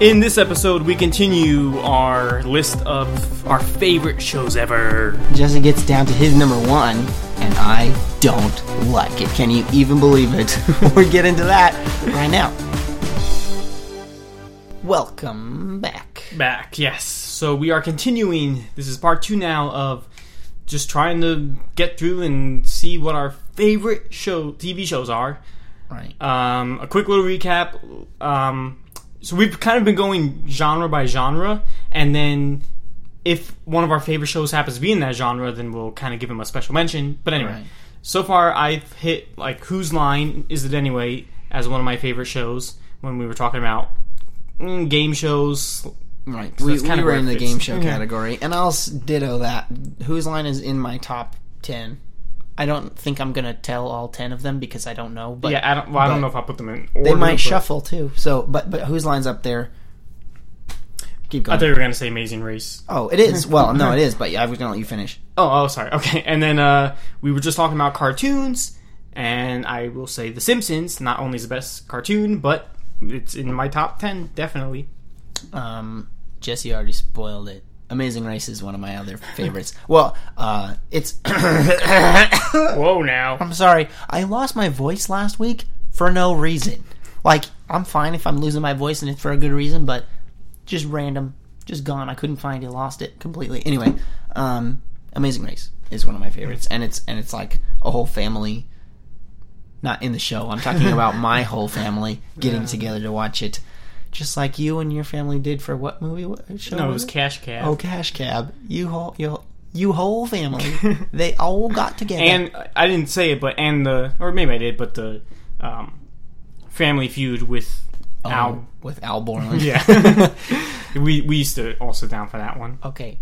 In this episode, we continue our list of our favorite shows ever. Jesse gets down to his number one, and I don't like it. Can you even believe it? we'll get into that right now. Welcome back. Back, yes. So we are continuing. This is part two now of just trying to get through and see what our favorite show TV shows are. Right. Um, a quick little recap. Um, so we've kind of been going genre by genre, and then if one of our favorite shows happens to be in that genre, then we'll kind of give them a special mention. But anyway, Right. so far I've hit like Whose Line Is It Anyway as one of my favorite shows when we were talking about mm, game shows. Right. So we we were in the game show Yeah. category, and I'll ditto that. Whose line is in my top ten? I don't think I'm gonna tell all ten of them because I don't know. But yeah, I don't. Well, I don't know if I'll put them in. Order, they might but shuffle too. So, but but whose line's up there? Keep going. I thought you were gonna say Amazing Race. oh, it is. Well, no, it is. But yeah, I was gonna let you finish. Oh, oh, sorry. Okay, and then uh, we were just talking about cartoons, and I will say The Simpsons not only is the best cartoon, but it's in my top ten, definitely. Um, Jesse already spoiled it. Amazing Race is one of my other favorites. well, uh, it's. Whoa, now. I'm sorry. I lost my voice last week for no reason. Like, I'm fine if I'm losing my voice and it's for a good reason, but just random, just gone. I couldn't find it, lost it completely. Anyway, um, Amazing Race is one of my favorites, and it's and it's like a whole family. Not in the show. I'm talking about my whole family getting together to watch it, just like you and your family did for what movie? What show? No, it was Cash Cab. Oh, Cash Cab. You whole you you whole family. they all got together. And I didn't say it, but and the or maybe I did, but the um, Family Feud with Oh, Al. with Al Borland. Yeah, we we used to also down for that one. Okay.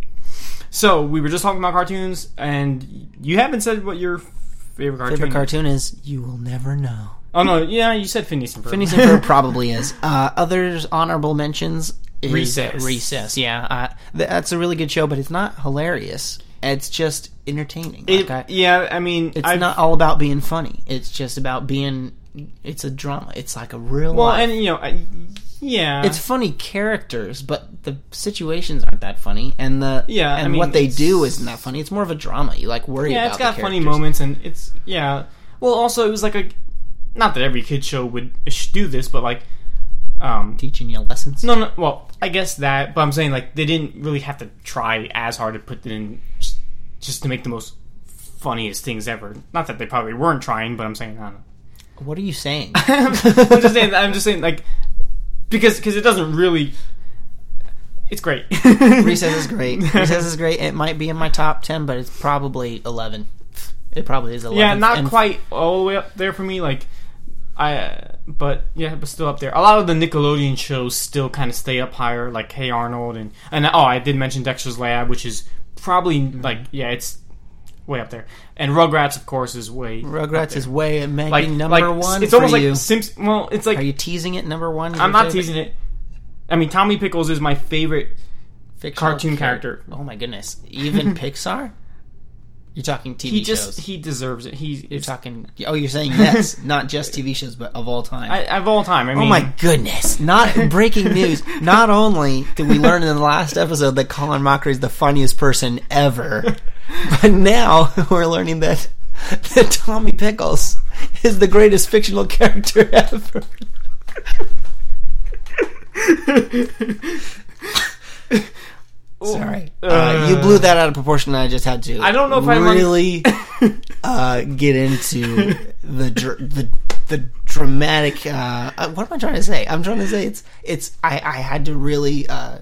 So we were just talking about cartoons, and you haven't said what your favorite cartoon. Favorite cartoon is You Will Never Know. Oh no, yeah, you said Phineas and Ferb. Phineas and Ferb probably is. Uh, others honorable mentions is Recess. Recess. Yeah, uh, th- that's a really good show, but it's not hilarious. It's just entertaining. It, Like, I- yeah, I mean, it's I've- not all about being funny. It's just about being. It's a drama. It's like a real. Well, life. and you know, I, yeah, it's funny characters, but the situations aren't that funny, and the Yeah, I and mean, what they it's- do isn't that funny. It's more of a drama. You like worry yeah, about. it's got funny characters. moments, and it's yeah. Well, also it was like a not that every kid show would do this, but like um teaching you lessons. no, no. Well, I guess that, but I'm saying like they didn't really have to try as hard to put it in just, just to make the most funniest things ever. Not that they probably weren't trying, but I'm saying I don't know. What are you saying? I'm just saying. I'm just saying like because because it doesn't really. It's great. Recess is great. Recess is great. It might be in my top ten, but it's probably eleven. It probably is eleven. Yeah, not And quite all the way up there for me. Like, I, but yeah, but still up there. A lot of the Nickelodeon shows still kind of stay up higher, like Hey Arnold and and oh, I did mention Dexter's Lab, which is probably mm-hmm. like yeah, it's way up there. And Rugrats, of course, is way Rugrats is way making like number like, one. It's almost you. like Simps. Well, it's like Are you teasing it? Number one. I'm not teasing it. I mean, Tommy Pickles is my favorite. Fictional cartoon char- character. Oh my goodness! Even Pixar. You're talking TV He just shows. he deserves it. He You're talking. Oh, you're saying yes, not just TV shows, but of all time. I, of all time. I oh mean, Oh my goodness! Not breaking news. Not only did we learn in the last episode that Colin Mochrie is the funniest person ever, but now we're learning that that Tommy Pickles is the greatest fictional character ever. Sorry, uh, you blew that out of proportion. and I just had to. I don't know if I'm really uh, get into the dr- the the dramatic. Uh, uh, what am I trying to say? I'm trying to say it's it's. I, I had to really uh,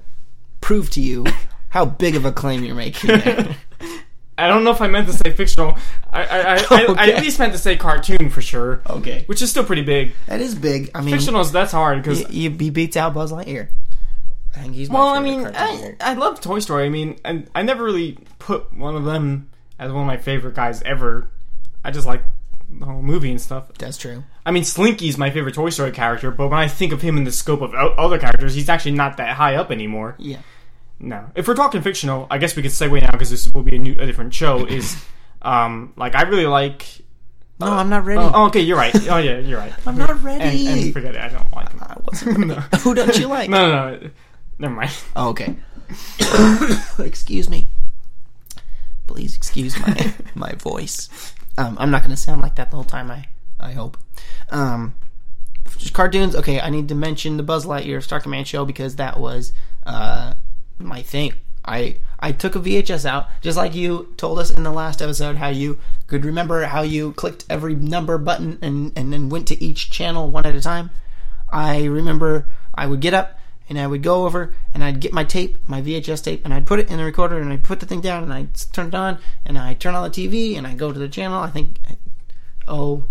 prove to you how big of a claim you're making. There. I don't know if I meant to say fictional. I I, I, I, I at least meant to say cartoon for sure. Okay. Which is still pretty big. That is big. I mean, Fictionals, that's hard because. you, you he beats out Buzz Lightyear. I think he's my Well, I mean, I. I love Toy Story. I mean, I, I never really put one of them as one of my favorite guys ever. I just like the whole movie and stuff. That's true. I mean, Slinky's my favorite Toy Story character, but when I think of him in the scope of o- other characters, he's actually not that high up anymore. Yeah. No. If we're talking fictional, I guess we could segue now because this will be a new, a different show. Is um, like I really like No, I'm not ready. Oh, oh, okay, you're right. Oh yeah, you're right. I'm not ready. and forget it. I don't like him. Wasn't ready. Who don't you like? No, no, no. Never mind. Oh, okay. excuse me. Please excuse my my voice. Um, I'm not going to sound like that the whole time. I I hope. Um, just cartoons. Okay, I need to mention the Buzz Lightyear Star Command show because that was uh, my thing. I I took a VHS out just like you told us in the last episode how you could remember how you clicked every number button and and then went to each channel one at a time. I remember I would get up and I would go over and I'd get my tape, my VHS tape, and I'd put it in the recorder and I'd put the thing down and I'd turn it on and I'd turn on the TV and I'd go to the channel. I think, oh,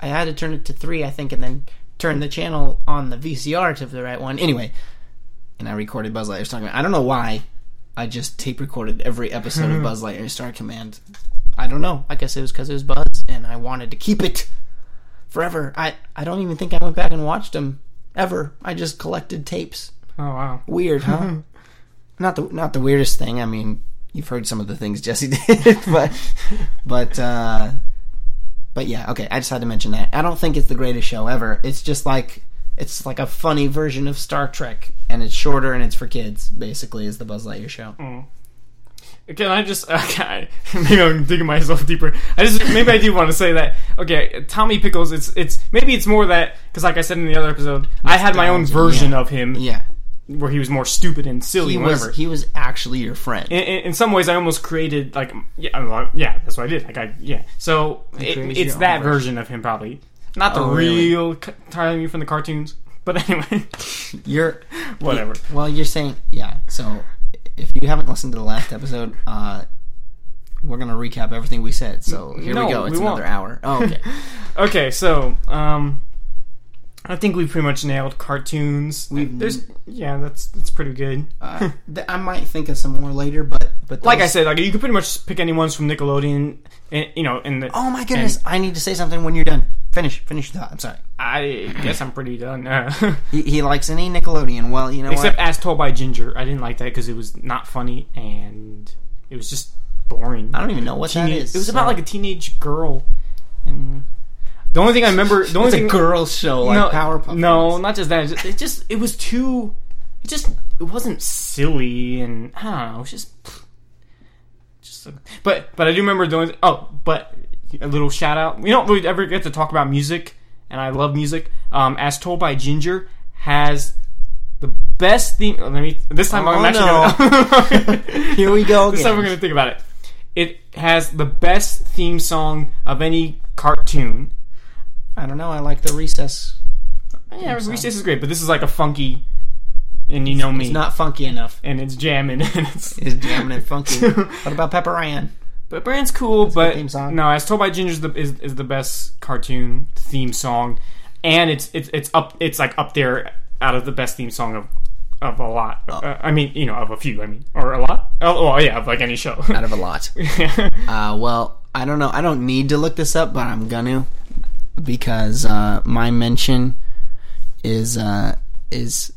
I had to turn it to three, I think, and then turn the channel on the VCR to the right one. Anyway, and I recorded Buzz Lightyear Star Command. I don't know why. I just tape recorded every episode of Buzz Lightyear Star Command. I don't know. I guess it was because it was Buzz and I wanted to keep it forever. I, I don't even think I went back and watched them ever. I just collected tapes. Oh wow. Weird, huh? not the not the weirdest thing. I mean, you've heard some of the things Jesse did, but but uh, but yeah, okay. I just had to mention that. I don't think it's the greatest show ever. It's just like it's like a funny version of Star Trek, and it's shorter and it's for kids. Basically, is the Buzz Lightyear show. Can I just okay? Maybe I'm digging myself deeper. I just maybe I do want to say that. Okay, Tommy Pickles. It's it's maybe it's more that because like I said in the other episode, I had my own version yeah. of him Yeah, where he was more stupid and silly. he and was whatever. he was actually your friend. in, in, in some ways, I almost created like yeah, yeah, that's what I did. Like I yeah, so it, it's that own version of him probably, not the Oh, real Tommy from the cartoons. But anyway, You're whatever. Well, you're saying yeah. So if you haven't listened to the last episode, uh, we're gonna recap everything we said. So here No, we go. It's we won't. another hour. Oh, okay. Okay, so um, I think we pretty much nailed cartoons. We've- There's yeah, that's that's pretty good. uh, th- I might think of some more later, but but like I said, like you could pretty much pick any ones from Nickelodeon, and you know, in the. Oh my goodness! I need to say something when you're done. Finish. Finish the thought. I'm sorry. I guess I'm pretty done. Uh, He, he likes any Nickelodeon. Well, you know except what? as told by Ginger, I didn't like that because it was not funny and it was just boring. I don't even know what that Teenage- is. It was about like a teenage girl, and the only thing I remember, the only it's thing a girls show like no, Powerpuff. No, Girls. not just that. It just, it just it was too. It just it wasn't silly, and I don't know. It was just just. But but I do remember doing. Oh, but a little shout out. We don't really ever get to talk about music, and I love music. Um, as told by Ginger has the best theme. Let me. This time I'm Oh, actually. Gonna, Here we go This time we're gonna think about it. It has the best theme song of any cartoon. I don't know. I like the recess. Yeah, Recess is great, but this is like a funky, and you know me, It's not funky enough. and it's jamming. And it's, It's jamming and funky. what about Pepper Ann? But Brand's cool, but theme song. no, as told by Ginger's the, is is the best cartoon theme song, and it's it's it's up it's like up there out of the best theme song of of a lot. Oh. Uh, I mean, you know, of a few. I mean, or a lot. Oh, oh yeah, of like any show. Out of a lot. Uh, well, I don't know. I don't need to look this up, but I'm gonna because uh, my mention is uh, is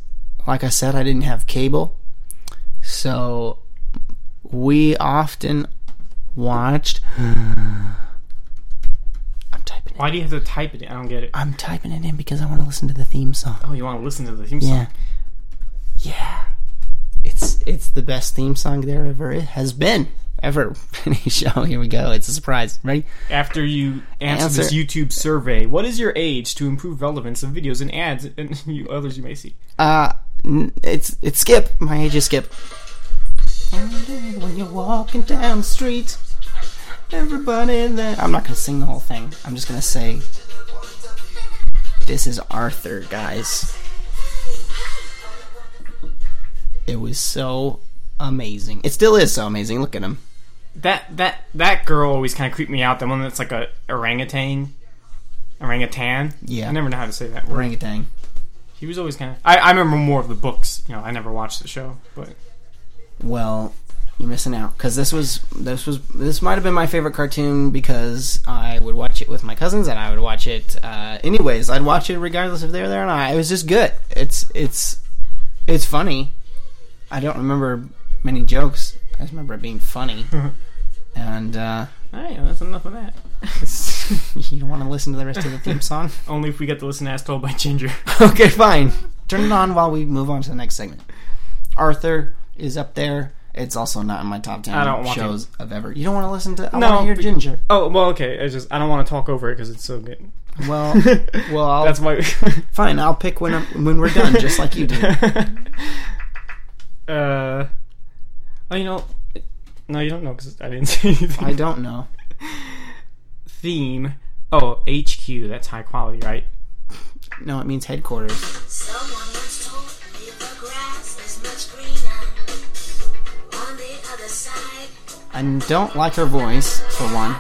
like I said, I didn't have cable, so we often watched. I'm typing it. Why do you have to type it? in? I don't get it. I'm typing it in because I want to listen to the theme song. Oh, you want to listen to the theme song? Yeah, yeah. It's it's the best theme song there ever has been ever. Any show. Here we go. It's a surprise. Ready? After you answer, this YouTube survey, what is your age to improve relevance of videos and ads and you others you may see? Uh, it's it's Skip. My age is Skip. When you're walking down the street, everybody there. I'm not gonna sing the whole thing. I'm just gonna say, this is Arthur, guys. It was so amazing. It still is so amazing. Look at him. That that that girl always kind of creeped me out. The one that's like a orangutan, orangutan. Yeah. I never know how to say that word. Orangutan. He was always kind of. I, I remember more of the books. You know, I never watched the show, but Well, you're missing out because this was this was this might have been my favorite cartoon because I would watch it with my cousins and I would watch it uh, anyways. I'd watch it regardless if they were there or not. It was just good. It's it's it's funny. I don't remember many jokes. I just remember it being funny. and uh, hey, that's enough of that. you don't want to listen to the rest of the theme song? Only if we get to listen to As Told by Ginger. okay, fine. Turn it on while we move on to the next segment. Arthur is up there. It's also not in my top ten I don't want shows of ever. You don't want to listen to? I No, want to hear Ginger. oh well, okay. I just I don't want to talk over it because it's so good. Well, well, I'll, That's why. fine. I'll pick when I'm, when we're done, just like you did. uh, oh, you know, no, you don't know because I didn't see anything. I don't know. Theme. Oh, HQ. That's high quality, right? No, it means headquarters. Someone I don't like her voice for one.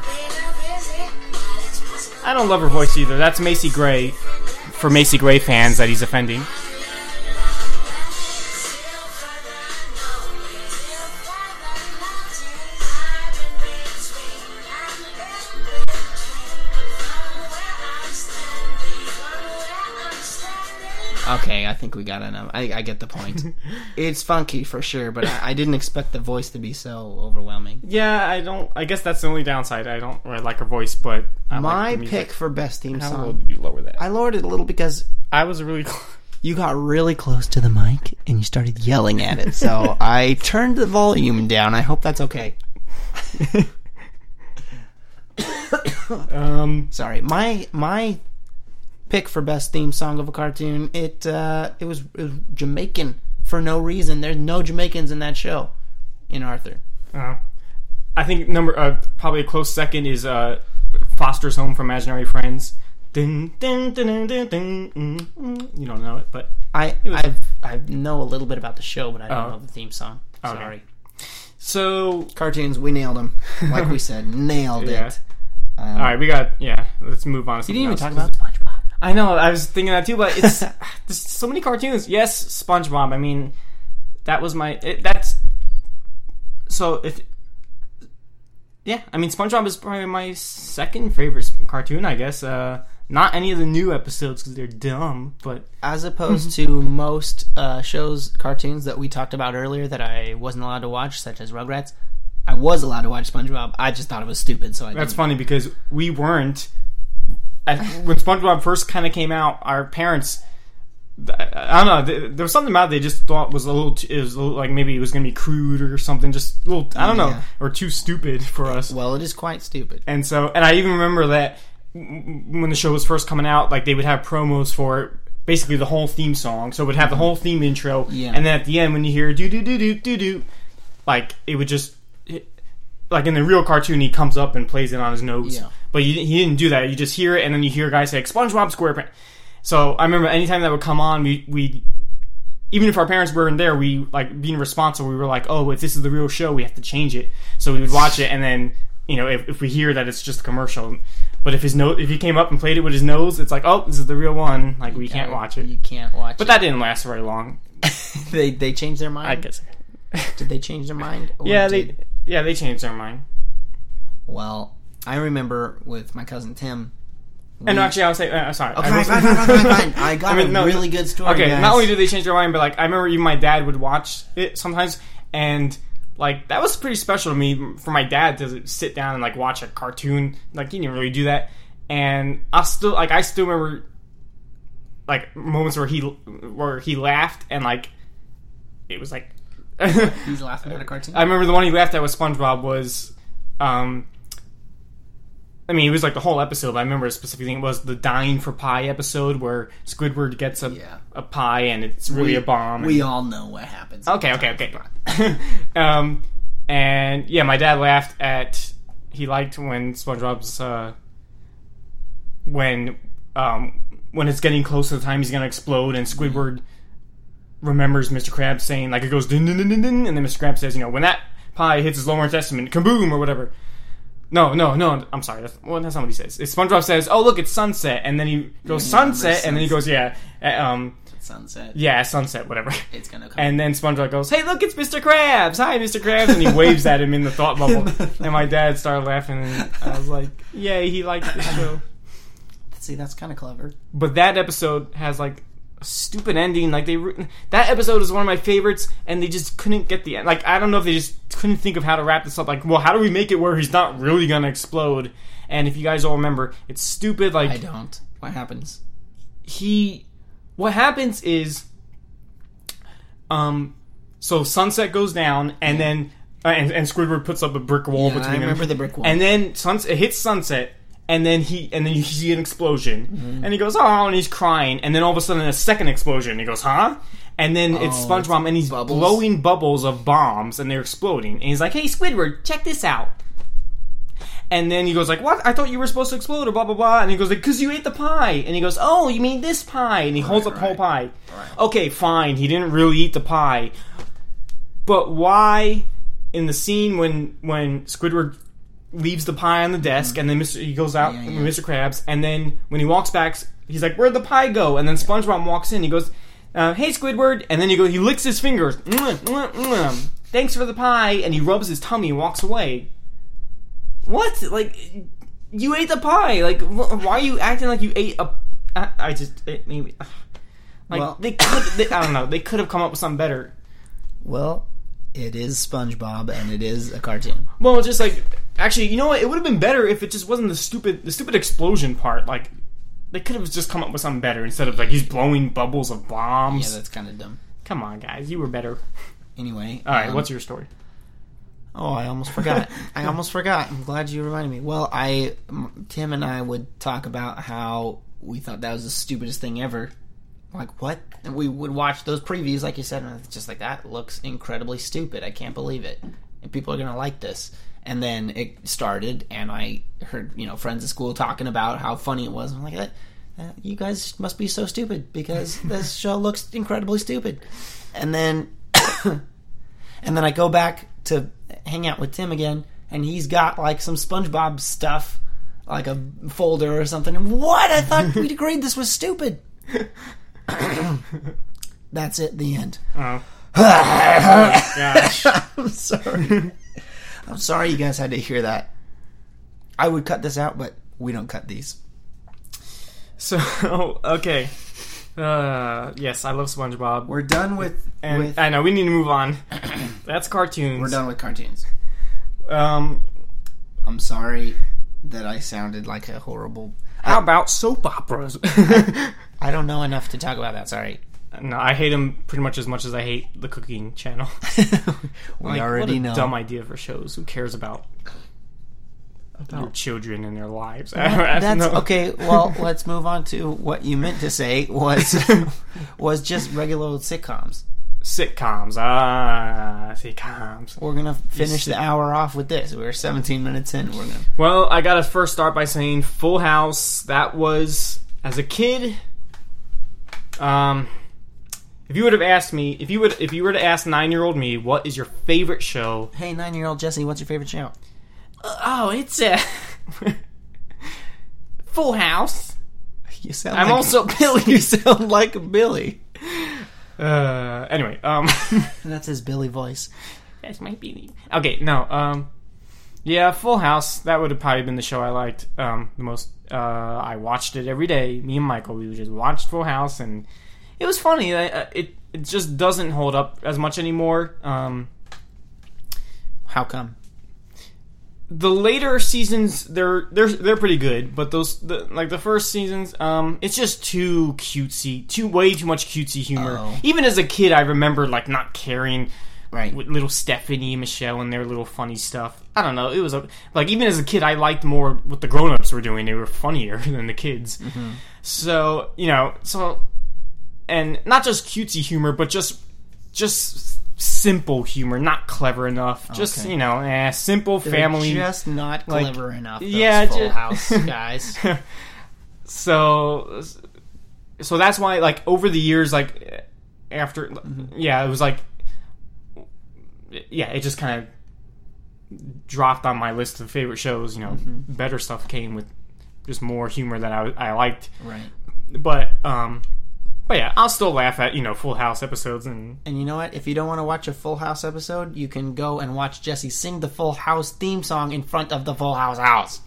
I don't love her voice either. That's Macy Gray. For Macy Gray fans that he's offending. Think we got enough. I, I get the point. it's funky for sure, but I, I didn't expect the voice to be so overwhelming. Yeah, I don't. I guess that's the only downside. I don't really like her voice, but I My like pick for best theme How song. low did you lower that? I lowered it a little because I was really. Close. you got really close to the mic and you started yelling at it. So I turned the volume down. I hope that's okay. Um, Sorry. My my pick for best theme song of a cartoon, it uh it was it was Jamaican for no reason. There's no Jamaicans in that show in Arthur. uh, I think number uh, probably a close second is uh, Foster's Home for Imaginary Friends. Dun, dun, dun, dun, dun, dun, mm. You don't know it, but I was- I've, I know a little bit about the show, but I don't Oh. know the theme song. Okay. Sorry. so Cartoons, we nailed them. Like we said, nailed Yeah. it. Um, all right, we got yeah. Let's move on. To You didn't even talk about else. SpongeBob. I know. I was thinking that too, but it's there's so many cartoons. Yes, SpongeBob. I mean, that was my. It, that's so if. Yeah, I mean, SpongeBob is probably my second favorite cartoon. I guess. Uh, not any of the new episodes because they're dumb, but As opposed to most uh, shows, cartoons that we talked about earlier that I wasn't allowed to watch, such as Rugrats, I was allowed to watch SpongeBob. I just thought it was stupid, so I that's didn't. funny because we weren't. When SpongeBob first kind of came out, our parents. I don't know. There was something about it they just thought was a little. It was a little, like maybe it was going to be crude or something. Just a little. I don't know, Yeah. or too stupid for us. Well, it is quite stupid. And so, and I even remember that when the show was first coming out, like they would have promos for it, basically the whole theme song. So it would have the whole theme intro, Yeah. and then at the end when you hear do do do do do do, like it would just. Like in the real cartoon, he comes up and plays it on his nose. Yeah. But you, he didn't do that. You just hear it, and then you hear a guy say SpongeBob SquarePants. So I remember anytime that would come on, we we even if our parents weren't there, we like being responsible. We were like, oh, if this is the real show, we have to change it. So we would watch it, and then you know, if, if we hear that it's just a commercial, but if his nose, if he came up and played it with his nose, it's like, oh, this is the real one. Like we can't watch it. You can't watch it. But it. that didn't last very long. they they changed their mind. I guess. Did they change their mind? Yeah, did- they yeah they changed their mind. Well, I remember with my cousin Tim. And we- actually, I'll say, uh, sorry. Okay, I was- fine, fine, fine, fine, fine. I got I mean, a no, really good story. Okay, guys. not only did they change their mind, but like I remember even my dad would watch it sometimes, and like that was pretty special to me for my dad to sit down and like watch a cartoon. Like he didn't really do that, and I still like I still remember like moments where he where he laughed and like it was like. he's laughing at a cartoon. I remember the one he laughed at with SpongeBob was, um, I mean, it was like the whole episode. But I remember a specific thing. It was the dying for pie episode where Squidward gets a Yeah. a pie and it's really a bomb. We all know what happens. okay, okay, okay. um, and yeah, my dad laughed at. He liked when SpongeBob's uh, when um when it's getting close to the time he's gonna explode and Squidward remembers Mr. Krabs saying like it goes dun dun dun dun, dun and then Mr. Krabs says you know when that pie hits his lower intestine kaboom or whatever. No, no, no. I'm sorry. That's, well, that's not what he says. It's SpongeBob says, "Oh, look, it's sunset," and then he goes he sunset, and then he goes, "Yeah, uh, um, Sunset. yeah, sunset, whatever." It's gonna come. And then SpongeBob goes, "Hey, look, it's Mr. Krabs! Hi, Mr. Krabs!" And he waves at him in the thought bubble. and my dad started laughing, and I was like, "Yay, he liked the show." See, that's kind of clever. But that episode has like stupid ending. Like they that episode is one of my favorites, and they just couldn't get the end. Like I don't know if they just couldn't think of how to wrap this up. Like, well, how do we make it where he's not really gonna explode? And if you guys all remember, it's stupid. Like I don't. What happens? he what happens is um so sunset goes down and then uh, and, and Squidward puts up a brick wall Yeah, I between them. remember the brick wall. And then sunset it hits sunset and then he and then you see an explosion Mm-hmm. and he goes oh and he's crying and then all of a sudden a second explosion he goes huh and then it's Oh, SpongeBob and he's bubbles? blowing bubbles of bombs and they're exploding and he's like hey Squidward check this out and then he goes like, "What? I thought you were supposed to explode or blah blah blah." And he goes like, "Cause you ate the pie." And he goes, "Oh, you mean this pie?" And he holds up the whole pie. Okay, fine. He didn't really eat the pie, but why? In the scene when when Squidward leaves the pie on the desk, and then Mr. he goes out Yeah, with yeah. Mr. Krabs, and then when he walks back, he's like, "Where'd the pie go?" And then SpongeBob walks in. He goes, uh, "Hey, Squidward," and then he goes, he licks his fingers. "Mwah, mwah, mwah. Thanks for the pie, and he rubs his tummy and walks away. What? Like, you ate the pie. Like, wh- why are you acting like you ate a? I, I just it made me. Like Well- they could. They, I don't know. They could have come up with something better. Well, it is SpongeBob and it is a cartoon. Well, just like actually, you know what? It would have been better if it just wasn't the stupid, the stupid explosion part. Like, they could have just come up with something better instead of like he's blowing bubbles of bombs. Yeah, that's kind of dumb. Come on, guys, you were better. Anyway, All right, um, what's your story? Oh, I almost forgot. I almost forgot. I'm glad you reminded me. Well, I Tim and I would talk about how we thought that was the stupidest thing ever. Like what? And we would watch those previews, like you said, and it's just like that looks incredibly stupid. I can't believe it, and people are gonna like this. And then it started, and I heard you know friends at school talking about how funny it was. I'm like, that, uh, you guys must be so stupid because this show looks incredibly stupid. And then and then I go back to hang out with Tim again, and he's got like some SpongeBob stuff, like a folder or something. And what? I thought we'd agreed this was stupid. That's it. The end. Oh, gosh. I'm sorry. I'm sorry you guys had to hear that. I would cut this out, but we don't cut these. So okay. Uh, yes, I love SpongeBob. We're done with. and with I know we need to move on. That's cartoons. we're done with cartoons. Um, I'm sorry that I sounded like a horrible. How about soap operas? I don't know enough to talk about that. Sorry. no, I hate them pretty much as much as I hate the Cooking Channel. we Like, already what a know. Dumb idea for shows. Who cares about your children and their lives? I That's know. okay. Well, let's move on to what you meant to say was was just regular old sitcoms. Sitcoms. Ah, sitcoms. We're gonna finish the hour off with this. We're 17 minutes in. We're gonna. Well, I gotta first start by saying Full House. That was as a kid. Um, if you would have asked me, if you would, if you were to ask nine-year-old me, what is your favorite show? Hey, nine year old Jesse, what's your favorite show? Oh, it's a Full House. You sound. I'm like, also Billy. You sound like Billy. Uh, anyway, um, That's his Billy voice. that's my Billy. Okay, no, um, yeah, Full House. That would have probably been the show I liked um the most. Uh, I watched it every day. Me and Michael, we just watched Full House, and it was funny. I- It it just doesn't hold up as much anymore. Um, How come? The later seasons they're they're they're pretty good, but those the, like the first seasons, um, it's just too cutesy, too way too much cutesy humor. Oh. Even as a kid, I remember like not caring Right. with little Stephanie and Michelle and their little funny stuff. I don't know. It was a, like even as a kid, I liked more what the grown ups were doing. They were funnier than the kids. Mm-hmm. So you know, so and not just cutesy humor, but just just simple humor, not clever enough. Just Okay. you know, eh, simple family. They're just not like- clever enough. Those yeah, Full ju- House guys. so so that's why like over the years like after yeah it was like yeah it just kind of dropped on my list of favorite shows you know better stuff came with just more humor that I, I liked right. but um but yeah i'll still laugh at you know full house episodes and And you know what? If you don't want to watch a Full House episode, you can go and watch Jesse sing the Full House theme song in front of the Full House house.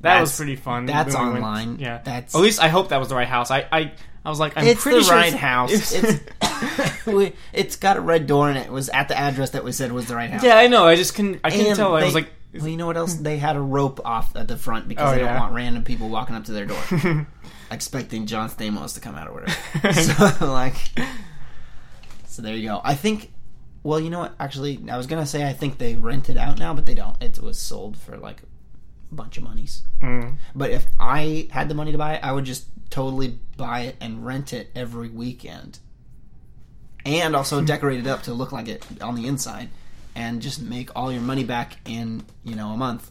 that That's- was pretty fun that's when we went- online. yeah That's- at least i hope that was the right house i i I was like, I'm It's pretty the sure right it's- house. it's- It's, we, it's got a red door and it It was at the address that we said was the right house. yeah, I know. I just couldn't. I couldn't And tell. I was they- like, well, you know what else? They had a rope off at the front because Oh, they yeah. don't want random people walking up to their door, expecting John Stamos to come out or whatever. so like, so there you go. I think. Well, you know what? Actually, I was gonna say I think they rent it out now, but they don't. It was sold for like a bunch of monies. mm. But if I had the money to buy it, I would just totally buy it and rent it every weekend. And also decorate it up to look like it on the inside and just make all your money back in, you know, a month.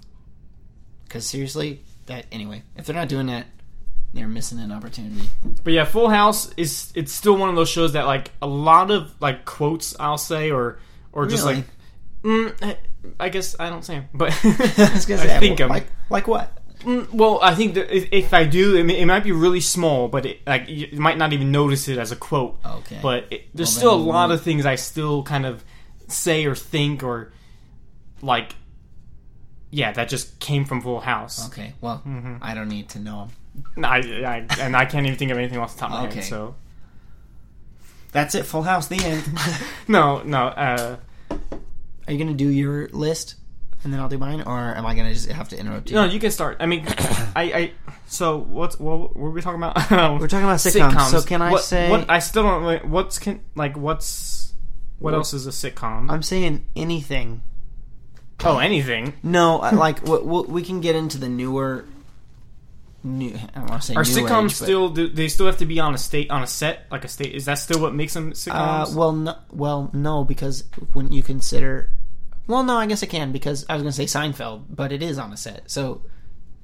Cuz seriously, that anyway, if they're not doing that, they're missing an opportunity. But yeah, Full House is it's still one of those shows that like a lot of like quotes I'll say or or just Really? like mm, I guess I don't say 'em, but I was gonna say, I think 'em. like like what? Mm, well, I think that if, if I do, it, it might be really small, but it, like you might not even notice it as a quote. Okay. But it, there's Well, still a lot of things I still kind of say or think or like, yeah, that just came from Full House. Okay. Well, Mm-hmm. I don't need to know 'em. I, I, and I can't even think of anything off the top of my Okay. head. So That's it. Full House. The end. no, no. Uh, Are you gonna do your list and then I'll do mine, or am I gonna just have to interrupt you? no, you can start. I mean, I, I. So what's what, what were we talking about? We're talking about sitcoms. So can I what, say? What I still don't. really- What's can like what's what What- else is a sitcom? I'm saying anything. oh, anything. No, like we, we can get into the newer. New, I want to say Are sitcoms age, still? Do they still have to be on a state on a set like a state? Is that still what makes them Uh, sitcoms? well, no, well, no, because when you consider, well, no, I guess it can because I was going to say Seinfeld, but it is on a set. So,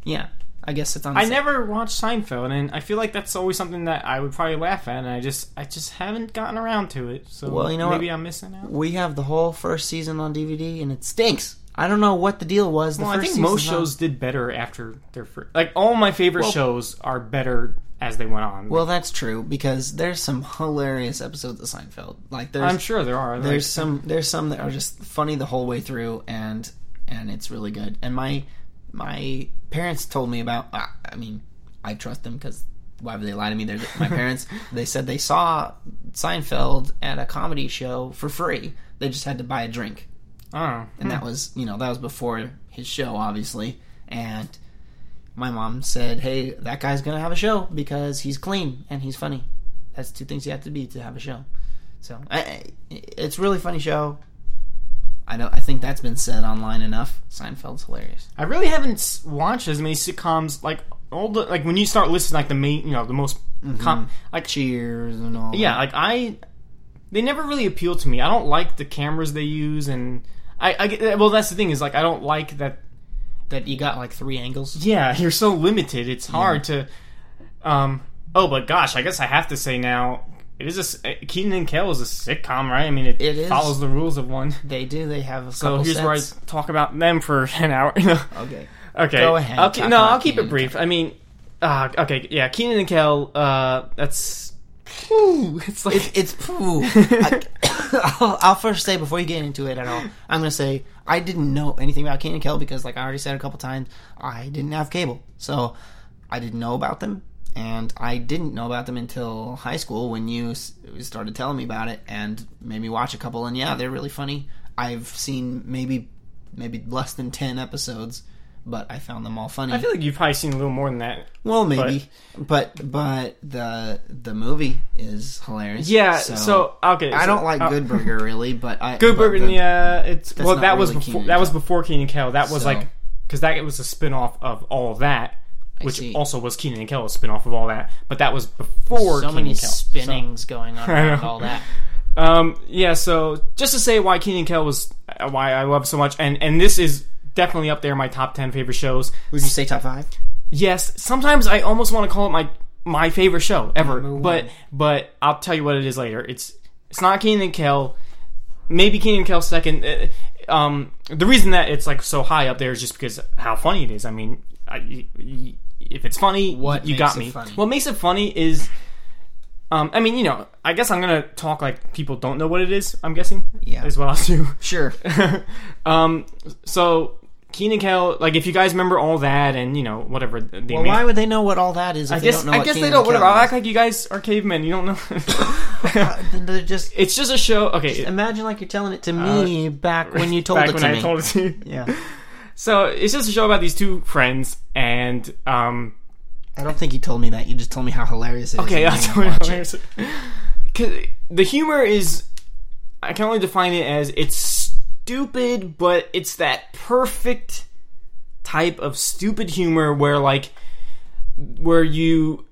yeah, I guess it's on. A I set. I never watched Seinfeld, and I feel like that's always something that I would probably laugh at, and I just, I just haven't gotten around to it. So Well, you know maybe what? I'm missing out. We have the whole first season on DVD, and it stinks. I don't know what the deal was. The Well, I think most shows did better after their first. Like all my favorite Well- shows are better as they went on. Well, that's true because there's some hilarious episodes of Seinfeld. Like there's I'm sure there are. there's Like, some there's some that are just funny the whole way through and and it's really good and my my parents told me about i mean i trust them because why would they lie to me they're my parents they said they saw seinfeld at a comedy show for free they just had to buy a drink Oh, and that was you know that was before his show obviously. And my mom said hey that guy's gonna have a show because he's clean and he's funny. That's two things you have to be to have a show. So I, it's a really funny show. I don't i think that's been said online enough. Seinfeld's hilarious. I really haven't watched as many sitcoms. Like all the like when you start listing like the main, you know, the most mm-hmm. com- like cheers and all yeah, that. like I they never really appeal to me. I don't like the cameras they use, and I, I get well. That's the thing is like I don't like that. that you got like three angles Yeah, you're so limited. It's hard to. Um. Oh, but gosh, I guess I have to say now. It is a s- Kenan and Kel is a sitcom, right? I mean, it, follows the rules of one. they do they have a So here's where I talk about them for an hour. okay Okay. Go ahead, I'll talk no, I'll keep Kenan it brief. I mean, uh, okay, yeah, Kenan and Kel. Uh, that's. Whew, it's like It's it's poo. I, I'll, I'll first say before you get into it at all. I'm gonna say I didn't know anything about Kenan and Kel because, like I already said a couple times, I didn't have cable, so I didn't know about them, and I didn't know about them until high school when you started telling me about it and made me watch a couple. And yeah, they're really funny. I've seen maybe maybe less than ten episodes, but I found them all funny. I feel like you've probably seen a little more than that. well, maybe, but but the the movie is hilarious. Yeah. So, okay, I so- don't like uh, Good Burger really, but I Good but Burger. the- yeah, it's That's well. not That was really before. That was before Kenan and Kel. That was So- like because that was a spinoff of all of that, which also was Kenan and Kel, a spin of all that. But that was before so Kenan many and Kel. So- spinnings going on I around all that. Um, yeah, so just to say why Kenan and Kel was uh, why I love so much, and and this is definitely up there in my top ten favorite shows. Would you say top five? Yes, sometimes I almost want to call it my my favorite show ever, but but I'll tell you what it is later. It's it's not Kenan and Kel. Maybe Kenan and Kel second. Uh, Um, the reason that it's like so high up there is just because how funny it is. I mean, I, y- y- if it's funny, What you makes got it me. funny? What makes it funny is. Um, I mean, you know, I guess I'm gonna talk like people don't know what it is. I'm guessing, Yeah. is what I'll do. Sure. um, so Kenan Kel, like if you guys remember all that and you know whatever. The Well, main- why would they know what all that is? If I guess don't know I guess they don't. Whatever. I'll act like you guys are cavemen. You don't know. Then They're just it's just a show. Okay. imagine like you're telling it to me back when you told back it when to I me. told it to you. yeah, So it's just a show about these two friends, and um, I don't think you told me that. You just told me how hilarious it is. okay, and that's you watch it. The humor is, I can only define it as it's stupid, but it's that perfect type of stupid humor where like, where you,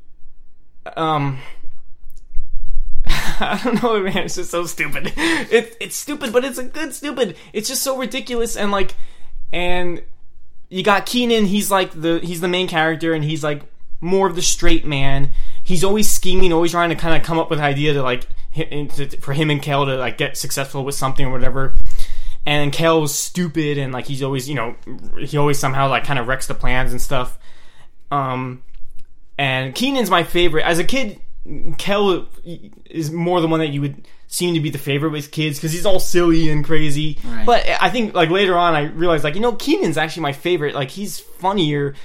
um. I don't know, man. It's just so stupid. It, it's stupid, but it's a good stupid. It's just so ridiculous and like, and you got Kenan. He's like the he's the main character, and he's like more of the straight man. He's always scheming, always trying to kind of come up with an idea to like for him and Kel to like get successful with something or whatever. And Kel's stupid, and like he's always you know he always somehow like kind of wrecks the plans and stuff. Um, and Kenan's my favorite. As a kid, Kel is more the one that you would seem to be the favorite with kids because he's all silly and crazy. Right. But I think like later on, I realized like you know Kenan's actually my favorite. Like he's funnier.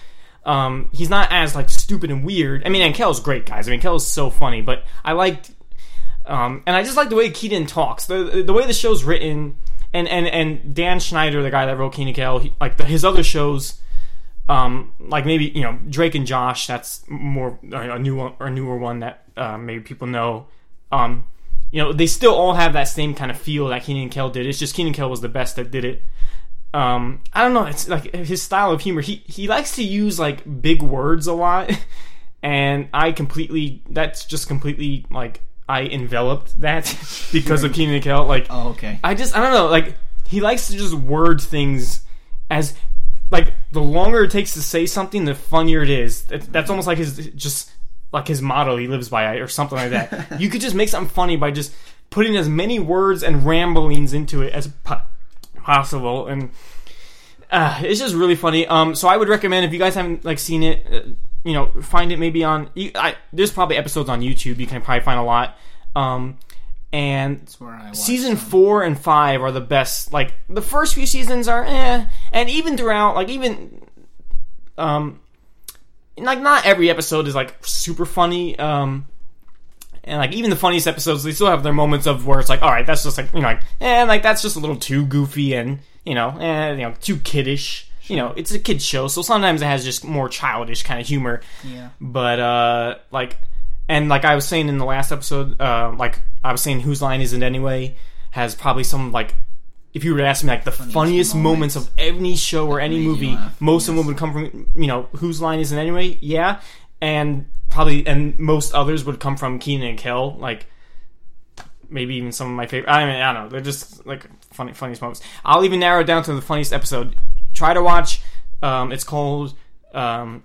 Um, he's not as like stupid and weird. I mean, and Kel's great, guys. I mean, Kel's so funny. But I liked, um, and I just like the way Kenan talks. The the way the show's written, and and and Dan Schneider, the guy that wrote Kenan Kel, he, like the, his other shows um, like maybe you know Drake and Josh. That's more uh, a new one, or a newer one that uh, maybe people know. Um, you know, they still all have that same kind of feel that Kenan Kel did. It's just Kenan Kel was the best that did it. Um, I don't know. It's like his style of humor. He he likes to use like big words a lot, and I completely. That's just completely like I enveloped that because of Kenan and Kel. Like Oh, okay. I just I don't know like he likes to just word things as like the longer it takes to say something the funnier it is That- that's almost like his just like his motto he lives by or something like that you could just make something funny by just putting as many words and ramblings into it as po- possible and uh, it's just really funny um so I would recommend if you guys haven't like seen it uh, you know find it maybe on I, there's probably episodes on YouTube you can probably find a lot um and where I season some. four and five are the best. Like the first few seasons are eh, and even throughout, like even um, like not every episode is like super funny. Um, and like even the funniest episodes, they still have their moments of where it's like, all right, that's just like you know, like eh, like that's just a little too goofy and you know, eh, you know, too kiddish. You know, it's a kid show, so sometimes it has just more childish kind of humor Yeah. but uh like and like i was saying in the last episode uh like i was saying whose line is it anyway has probably some like if you were to ask me like the funniest moments. moments. of any show or any movie most of them would come from you know whose line is it anyway yeah and probably and most others would come from kenan and kel like maybe even some of my favorite i mean i don't know they're just like funny funniest moments i'll even narrow it down to the funniest episode try to watch um it's called um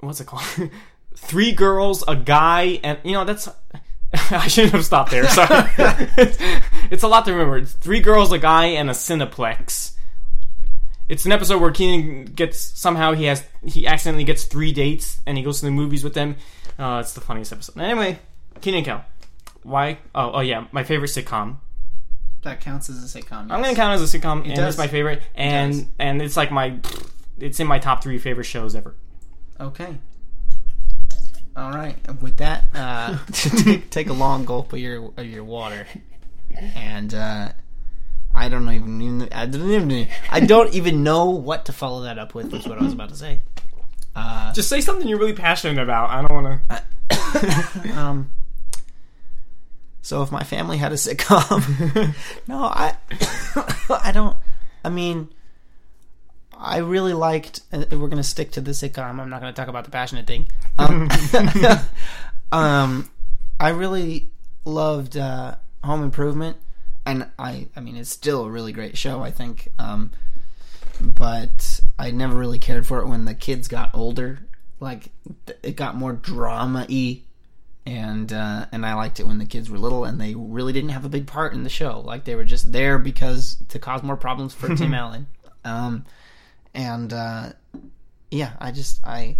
what's it called? Three girls, a guy, and you know that's. I shouldn't have stopped there. Sorry, it's, it's a lot to remember. It's three girls, a guy, and a Cineplex. It's an episode where Kenan gets somehow he has he accidentally gets three dates and he goes to the movies with them. Uh, it's the funniest episode. Anyway, Kenan and Kel. Why? Oh, oh yeah, my favorite sitcom. That counts as a sitcom. I'm gonna count it as a sitcom, and does. it's my favorite, and does. and it's like my, it's in my top three favorite shows ever. Okay. All right. With that, uh, take, take a long gulp of your of your water, and uh, I don't even I don't even I don't even know what to follow that up with. Was what I was about to say. Uh, Just say something you're really passionate about. I don't want to. um. So if my family had a sitcom, no, I, I don't. I mean, I really liked. We're gonna stick to the sitcom. I'm not gonna talk about the passionate thing. Um, um I really loved uh, Home Improvement, and I. I mean, it's still a really great show. I think. Um, but I never really cared for it when the kids got older. Like it got more drama y, and uh, and I liked it when the kids were little and they really didn't have a big part in the show. Like they were just there because to cause more problems for Tim Allen. Um, and uh, yeah, I just I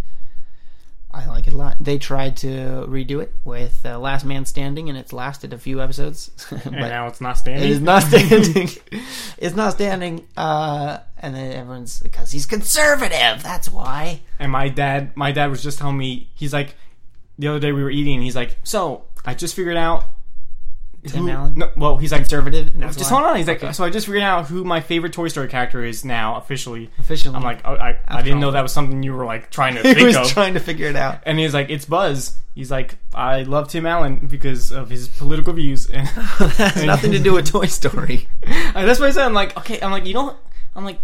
I like it a lot. They tried to redo it with uh, Last Man Standing, and it's lasted a few episodes. but And now it's not standing. it is not standing. it's not standing. Uh, and then everyone's because he's conservative. That's why. And my dad, my dad was just telling me, he's like, the other day we were eating, and he's like, so I just figured out. Tim who- Allen? No, well, he's like Conservative. and that's Just why? hold on. He's like, Okay. so I just figured out who my favorite Toy Story character is now officially. Officially. I'm like, oh, I, I didn't know that was something you were like trying to he think was of. trying to figure it out. and he's like, it's Buzz. He's like, I love Tim Allen because of his political views. And that has nothing to do with Toy Story. That's what I said. I'm like, okay. I'm like, you don't. I'm like,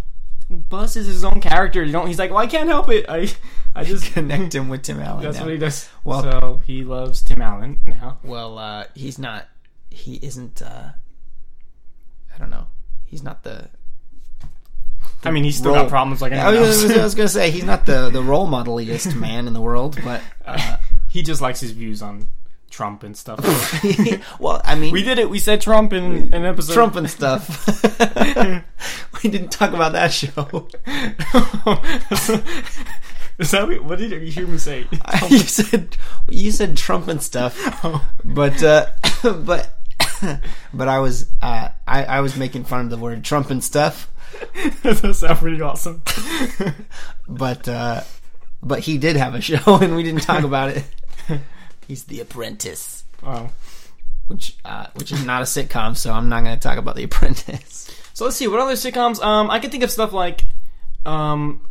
Buzz is his own character. You don't. He's like, well, I can't help it. I, I just Connect him with Tim Allen. That's now. what he does. Well- so he loves Tim Allen now. Well, uh, he's not. He isn't. Uh, I don't know. He's not the. I mean, he's still role- got problems like I anyone was, else. I was gonna say he's not the the role modeliest man in the world, but uh, he just likes his views on Trump and stuff. well, I mean, we did it. We said Trump in an episode. Trump and stuff. we didn't talk about that show. Is that what, what did you hear me say? you said you said Trump and stuff, but uh, but but I was uh, I I was making fun of the word Trump and stuff. that does sound pretty awesome. but uh, but he did have a show and we didn't talk about it. He's The Apprentice, which uh, which is not a sitcom, so I'm not going to talk about The Apprentice. So let's see what other sitcoms. Um, I can think of stuff like, um,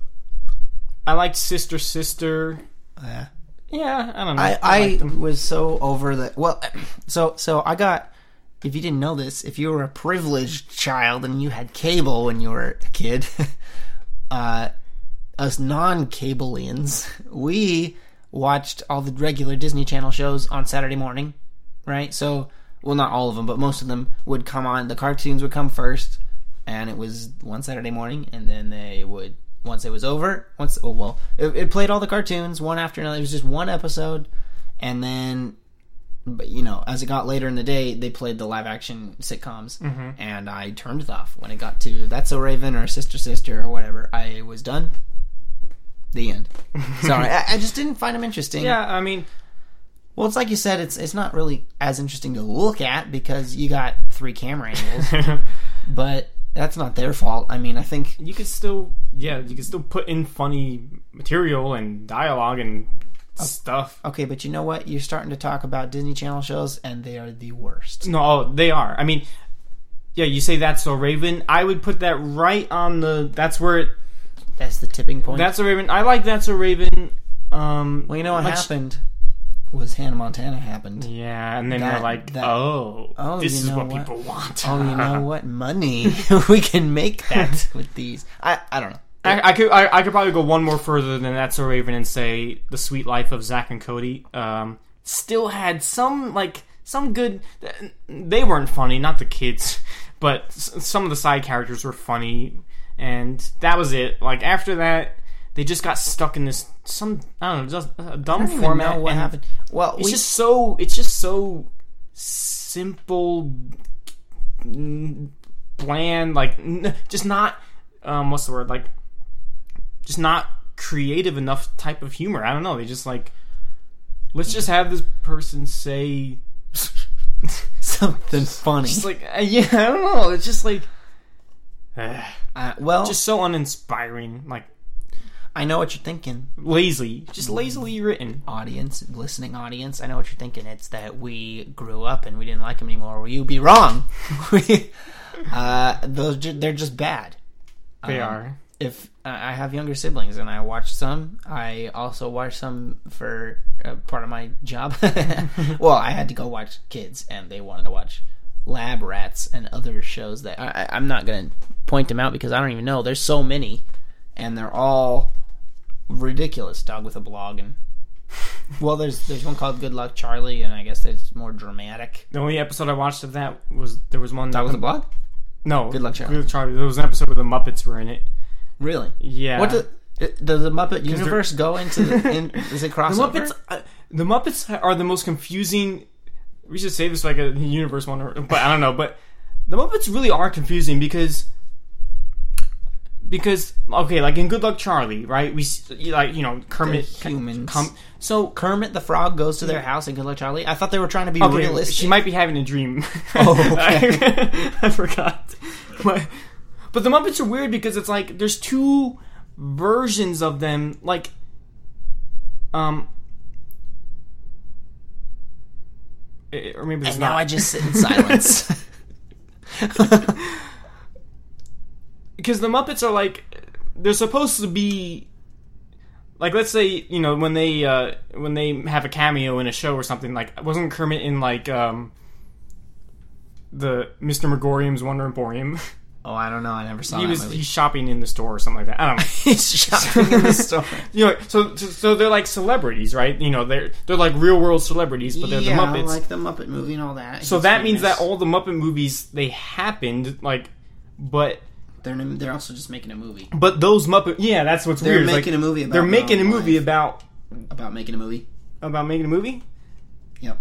I liked Sister Sister. Yeah. Yeah, I don't know. I I them. was so over the well, so so I got. If you didn't know this, if you were a privileged child and you had cable when you were a kid, uh, us non-cableians, we watched all the regular Disney Channel shows on Saturday morning, right? So, well, not all of them, but most of them would come on. The cartoons would come first, and it was one Saturday morning, and then they would once it was over. Once oh well, it, it played all the cartoons one after another. It was just one episode, and then. But you know, as it got later in the day, they played the live action sitcoms, mm-hmm. and I turned it off when it got to "That's So Raven" or "Sister Sister" or whatever. I was done. The end. Sorry, I, I just didn't find them interesting. Yeah, I mean, Well, it's like you said, it's it's not really as interesting to look at because you got three camera angles, but that's not their fault. I mean, I think you could still, yeah, you could still put in funny material and dialogue and oh. stuff. okay, but you know what? You're starting to talk about Disney Channel shows, and they are the worst. No, oh, they are. I mean, yeah, you say that's so Raven. I would put that right on the. That's where it. That's the tipping point. That's a Raven. I like that's a Raven. Um, well, you know what much- happened was Hannah Montana happened. Yeah, and then That- we're like, that- oh, Oh, this is what, what? people want. Oh, you know what? Money. we can make that with these. I I don't know. I, I could I, I could probably go one more further than that's a Raven and say the Suite Life of Zack and Cody. Um, still had some like some good. They weren't funny, not the kids, but s- some of the side characters were funny, and that was it. Like after that, they just got stuck in this some I don't know just a dumb I don't even format. what happened. Well, It's we, just so it's just so simple, bland. Like just not um what's the word like just not creative enough type of humor. I don't know. They just like let's just have this person say something funny. just like uh, yeah. I don't know. It's just like uh, well, just so uninspiring. Like I know what you're thinking, lazy, just lazily written. audience, listening audience. I know what you're thinking. It's that we grew up and we didn't like them anymore. Well, you'd be wrong. Uh, those they're just bad. They Um, are. If uh, I have younger siblings and I watch some, I also watch some for uh, part of my job. well, I had to go watch kids, and they wanted to watch Lab Rats and other shows that I, I- I'm not going to point them out because I don't even know. There's so many, and they're all ridiculous. Dog with a blog and well, there's there's one called Good Luck Charlie, and I guess it's more dramatic. The only episode I watched of that was there was one Dog with a blog, No, Good Luck, Charlie. Good Luck Charlie. There was an episode where the Muppets were in it. really? Yeah. What the, does the Muppet universe go into? The, in, is it the crossover? Muppets? Uh, the Muppets are the most confusing. We should say this like a universe one, but I don't know. But the Muppets really are confusing because because okay, like in Good Luck Charlie, right? We like you know Kermit They're humans. com- so Kermit the Frog goes to their house in Good Luck Charlie. I thought they were trying to be okay, realistic. she might be having a dream. Oh, okay. I, forgot. But, but the Muppets are weird because it's like there's two versions of them. Like, um, eh, or maybe there's and now. I just sit in silence. Because the Muppets are like they're supposed to be like let's say you know when they uh when they have a cameo in a show or something like wasn't Kermit in like um the Mr. Magorium's Wonder Emporium oh, I don't know. I never saw he that was movie. he's shopping in the store or something like that I don't know He's shopping in the store. you know so, so so they're like celebrities right you know they're they're like real world celebrities but they're yeah, the Muppets like the Muppet movie and all that. so He's that means that all the Muppet movies they happened like but they're they're also just making a movie but those Muppet yeah that's what's weird. They're weird It's making like, a movie about they're making a movie life. about about making a movie. about making a movie. Yep.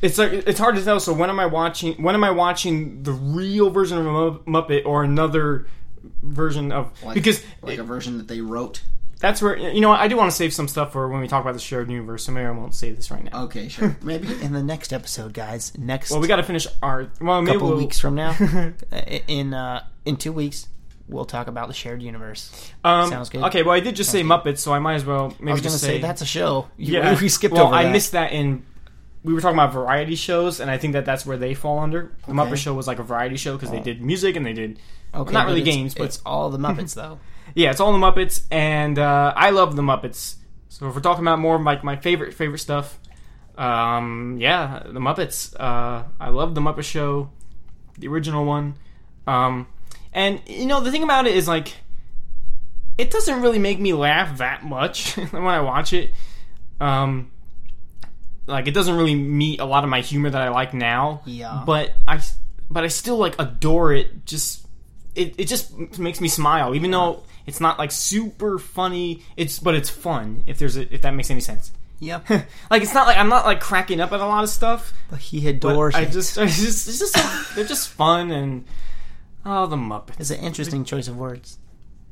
It's like it's hard to tell. So when am I watching? When am I watching the real version of a Muppet or another version of? Like, because like a version that they wrote. That's where you know I do want to save some stuff for when we talk about the shared universe. So maybe I won't say this right now. Okay, sure. Maybe in the next episode, guys. Next Well, we got to finish our. Well, maybe couple we'll, weeks from now, in uh, in two weeks, we'll talk about the shared universe. Um, Sounds good. Okay, well, I did just say Muppets, so I might as well maybe I was just say, that's a show. You, yeah. we skipped well, over I that. missed that in. We were talking about variety shows, and I think that that's where they fall under. The Okay. Muppet Show was like a variety show because they did music and they did Okay, not really games, but it's all the Muppets though. Yeah, it's all the Muppets, and uh, I love the Muppets. So if we're talking about more of like my favorite favorite stuff, um, yeah, the Muppets. Uh, I love the Muppet Show, the original one. Um, and you know the thing about it is like, it doesn't really make me laugh that much when I watch it. Um, like it doesn't really meet a lot of my humor that I like now. Yeah. But I, but I still like adore it. Just it, it just makes me smile, even though it's not like super funny. It's but it's fun. If there's a, if that makes any sense. Yep. like it's not like I'm not like cracking up at a lot of stuff. But he But adores I just, I just, it's just they're just fun and oh the Muppets. It's an interesting choice of words.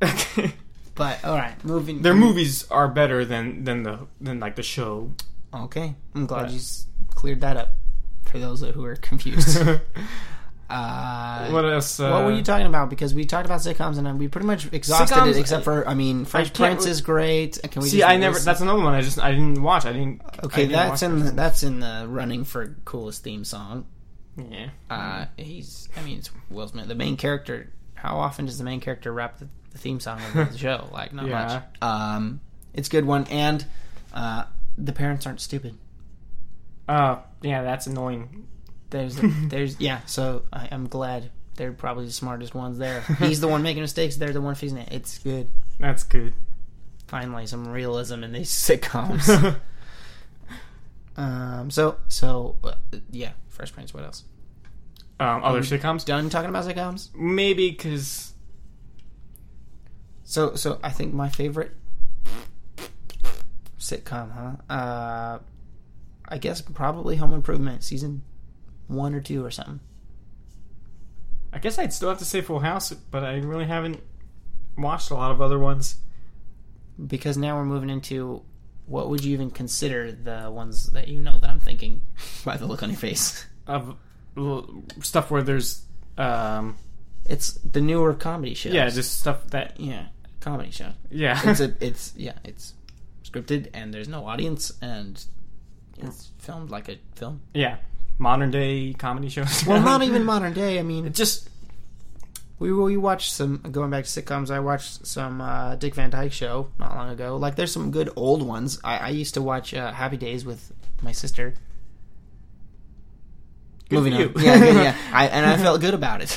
Okay. But all right, moving. Their movies are better than than the than like the show. Okay, I'm glad Yeah. you cleared that up for those who are confused. Uh, What else? Uh, what were you talking about? Because we talked about sitcoms and uh, we pretty much exhausted Sitcoms, it, except for I mean, Fresh can't Prince is great. Can we See, just I never. list- That's another one. I just I didn't watch. I didn't. I okay. didn't That's in the, that's in the running for coolest theme song. Yeah. Uh, he's I mean, it's Will Smith. The main character. How often does the main character rap the, the theme song of the show? Like not Yeah. much. Um, it's a good one, and uh, the parents aren't stupid. Uh, yeah, that's annoying. There's, there's, yeah. So I, I'm glad they're probably the smartest ones there. He's the one making mistakes. They're the one fixing it. It's good. That's good. Finally, some realism in these sitcoms. um. So, so uh, yeah. Fresh Prince. What else? um, other sitcoms? Done talking about sitcoms. Maybe because So, so I think my favorite sitcom, huh? Uh, I guess probably Home Improvement season one or two or something. I guess I'd still have to say Full House, but I really haven't watched a lot of other ones. because now we're moving into what would you even consider the ones that you know that I'm thinking by the look on your face. Of stuff where there's, um, It's the newer comedy shows. yeah, just stuff that, yeah, comedy show. yeah, It's a it's yeah, it's scripted and there's no audience and it's filmed like a film. yeah, modern day comedy shows. Well, not even modern day. I mean, It just we we watched some going back to sitcoms. I watched some uh, Dick Van Dyke Show not long ago. Like, there's some good old ones. I, I used to watch uh, Happy Days with my sister. Good Moving on, yeah, yeah, yeah. I, and I felt good about it.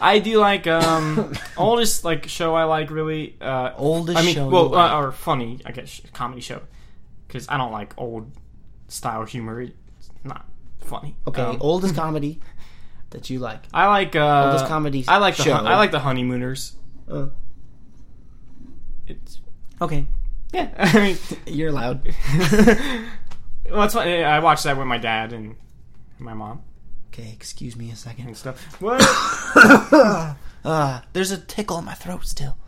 I do like um oldest like show I like really. Uh, Oldest I mean, show. well, you like. uh, or funny, I guess, comedy show, because I don't like old style humor. It's not funny. okay, Um, oldest comedy that you like. I like uh, Oldest comedy I like the show. hun- I like the honeymooners. Uh, It's okay, yeah. I mean, you're loud. well, it's fun. I watched that with my dad and my mom Okay, excuse me a second. and stuff. What? Uh, there's a tickle in my throat still.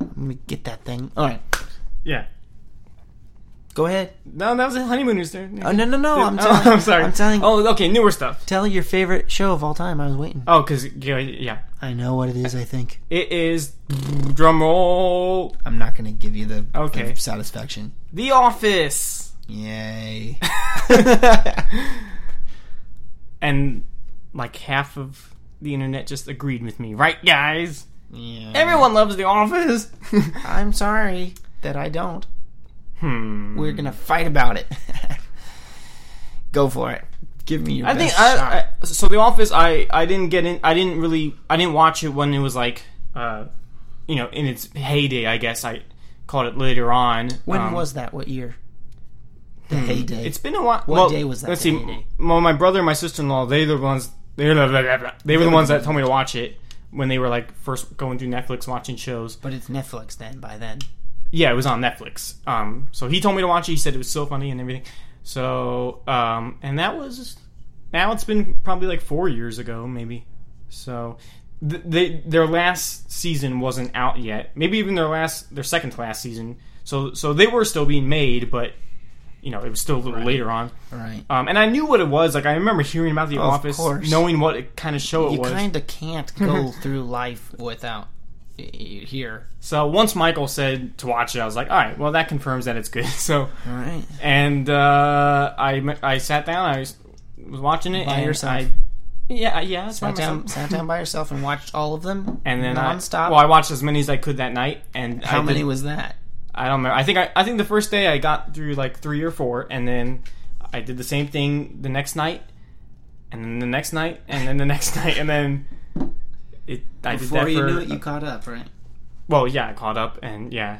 Let me get that thing. All right, Yeah. Go ahead. No, that was a honeymooners. Oh no no no! I'm Oh, telling. I'm sorry. I'm telling. Oh, okay, newer stuff. Tell your favorite show of all time. I was waiting. Oh, because yeah, yeah, I know what it is. I think it is drum roll. I'm not going to give you the Okay. the satisfaction. The Office. Yay! and like half of the internet just agreed with me, right, guys? yeah. Everyone loves The Office. I'm sorry that I don't. Hmm. We're gonna fight about it. Go for it. Give me your I best think. I, I so The Office. I I didn't get in. I didn't really. I didn't watch it when it was like, uh, you know, in its heyday. I guess I caught it later on. when Um, was that? What year? The heyday. It's been a while. What well, day was that, Let's see. heyday? Well, my brother and my sister in law. They the ones. They were the, they were the ones that told me to watch it when they were like first going through Netflix watching shows. but it's Netflix then. By then, Yeah, it was on Netflix. Um, so he told me to watch it. He said it was so funny and everything. So, um, and that was now it's been probably like four years ago, maybe. So, th- they their last season wasn't out yet. Maybe even their last their second to last season. So, so they were still being made, but you know it was still a little later on. right? Um, and I knew what it was. Like I remember hearing about the Of Office, course. knowing what it kind of show it was. You kind of can't go through life without here. so once Michael said to watch it, I was like, all right, well that confirms that it's good. So. All right. and uh, I I sat down. I was, was watching it By and yourself? I, yeah, yeah, Sat down, sat down by yourself and watched all of them, And then nonstop. I, well, I watched as many as I could that night. And How I many did- was that? I don't remember. I think I, I think the first day I got through like three or four, and then I did the same thing the next night, and then the next night, and then the next night, and then it. I Before did that you for knew it, you caught up, right? well, yeah, I caught up, and yeah.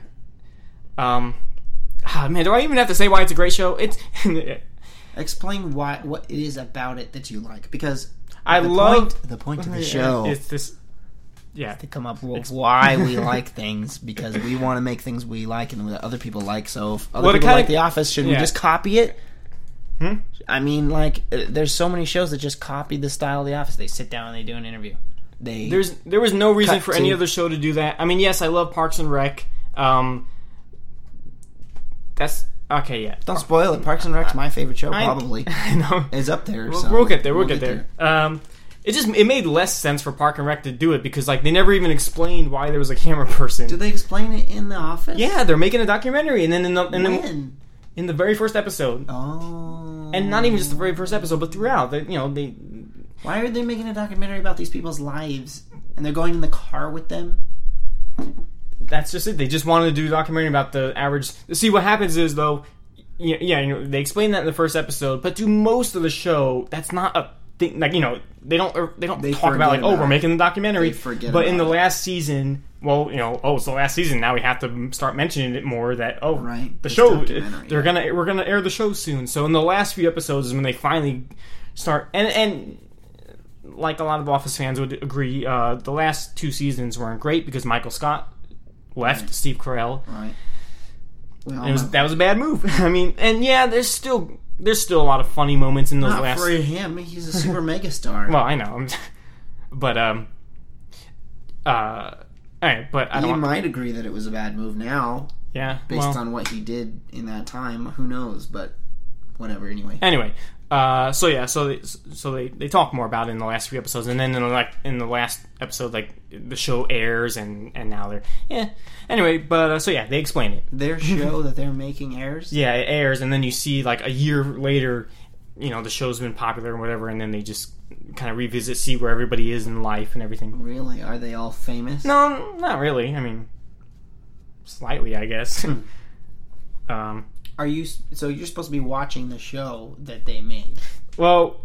Um, ah, man, do I even have to say why it's a great show? It's Explain why what it is about it that you like, because I love the point of the show It's this. Yeah, to come up with why we like things because we want to make things we like and that other people like. So if other Well, people like The Office, should we just copy it? Hmm? I mean, like, uh, there's so many shows that just copy the style of The Office. They sit down and they do an interview. They There's there was no reason for any other show to do that. I mean, yes, I love Parks and Rec. Um, that's okay. Yeah, don't spoil it. Parks and Rec's my favorite show. I- Probably I know. is up there. We'll, so we'll get there. We'll, get, there. Um, it just it made less sense for Park and Rec to do it because like they never even explained why there was a camera person. Do they explain it in The Office? yeah, they're making a documentary, and then in the then When? in the very first episode, Oh. and not even just the very first episode, but throughout, they, you know, they Why are they making a documentary about these people's lives and they're going in the car with them? that's just it. They just wanted to do a documentary about the average. See, what happens is though, yeah, yeah, you know, they explain that in the first episode, but to most of the show, that's not a thing. Like you know, they don't er, they don't They talk about like, forget oh, we're making the documentary. They forget but in the last season, well, you know, oh, it's the last season. Now we have to start mentioning it more. That oh, Right, the show they're yeah. gonna we're gonna air the show soon. So in the last few episodes is when they finally start and and. Like a lot of Office fans would agree, uh, the last two seasons weren't great because Michael Scott left Right. Steve Carell, Right. It was that was a bad move. I mean, and yeah, there's still there's still a lot of funny moments in those Not last. for him. He's a super mega star. Well, I know, but um, uh, all right, but I you don't. want, might agree that it was a bad move now, yeah, based well, on what he did in that time. Who knows? But whatever. Anyway. anyway. Uh, so yeah, so they, so they, they talk more about it in the last few episodes, and then in the, like in the last episode, like the show airs, and and now they're yeah. Anyway, but uh, so yeah, they explain it. Their show that they're making airs. Yeah, it airs, and then you see like a year later, you know, the show's been popular and whatever, and then they just kind of revisit, see where everybody is in life and everything. Really? Are they all famous? No, not really. I mean, slightly, I guess. um, Are you? So you're supposed to be watching the show that they made, well,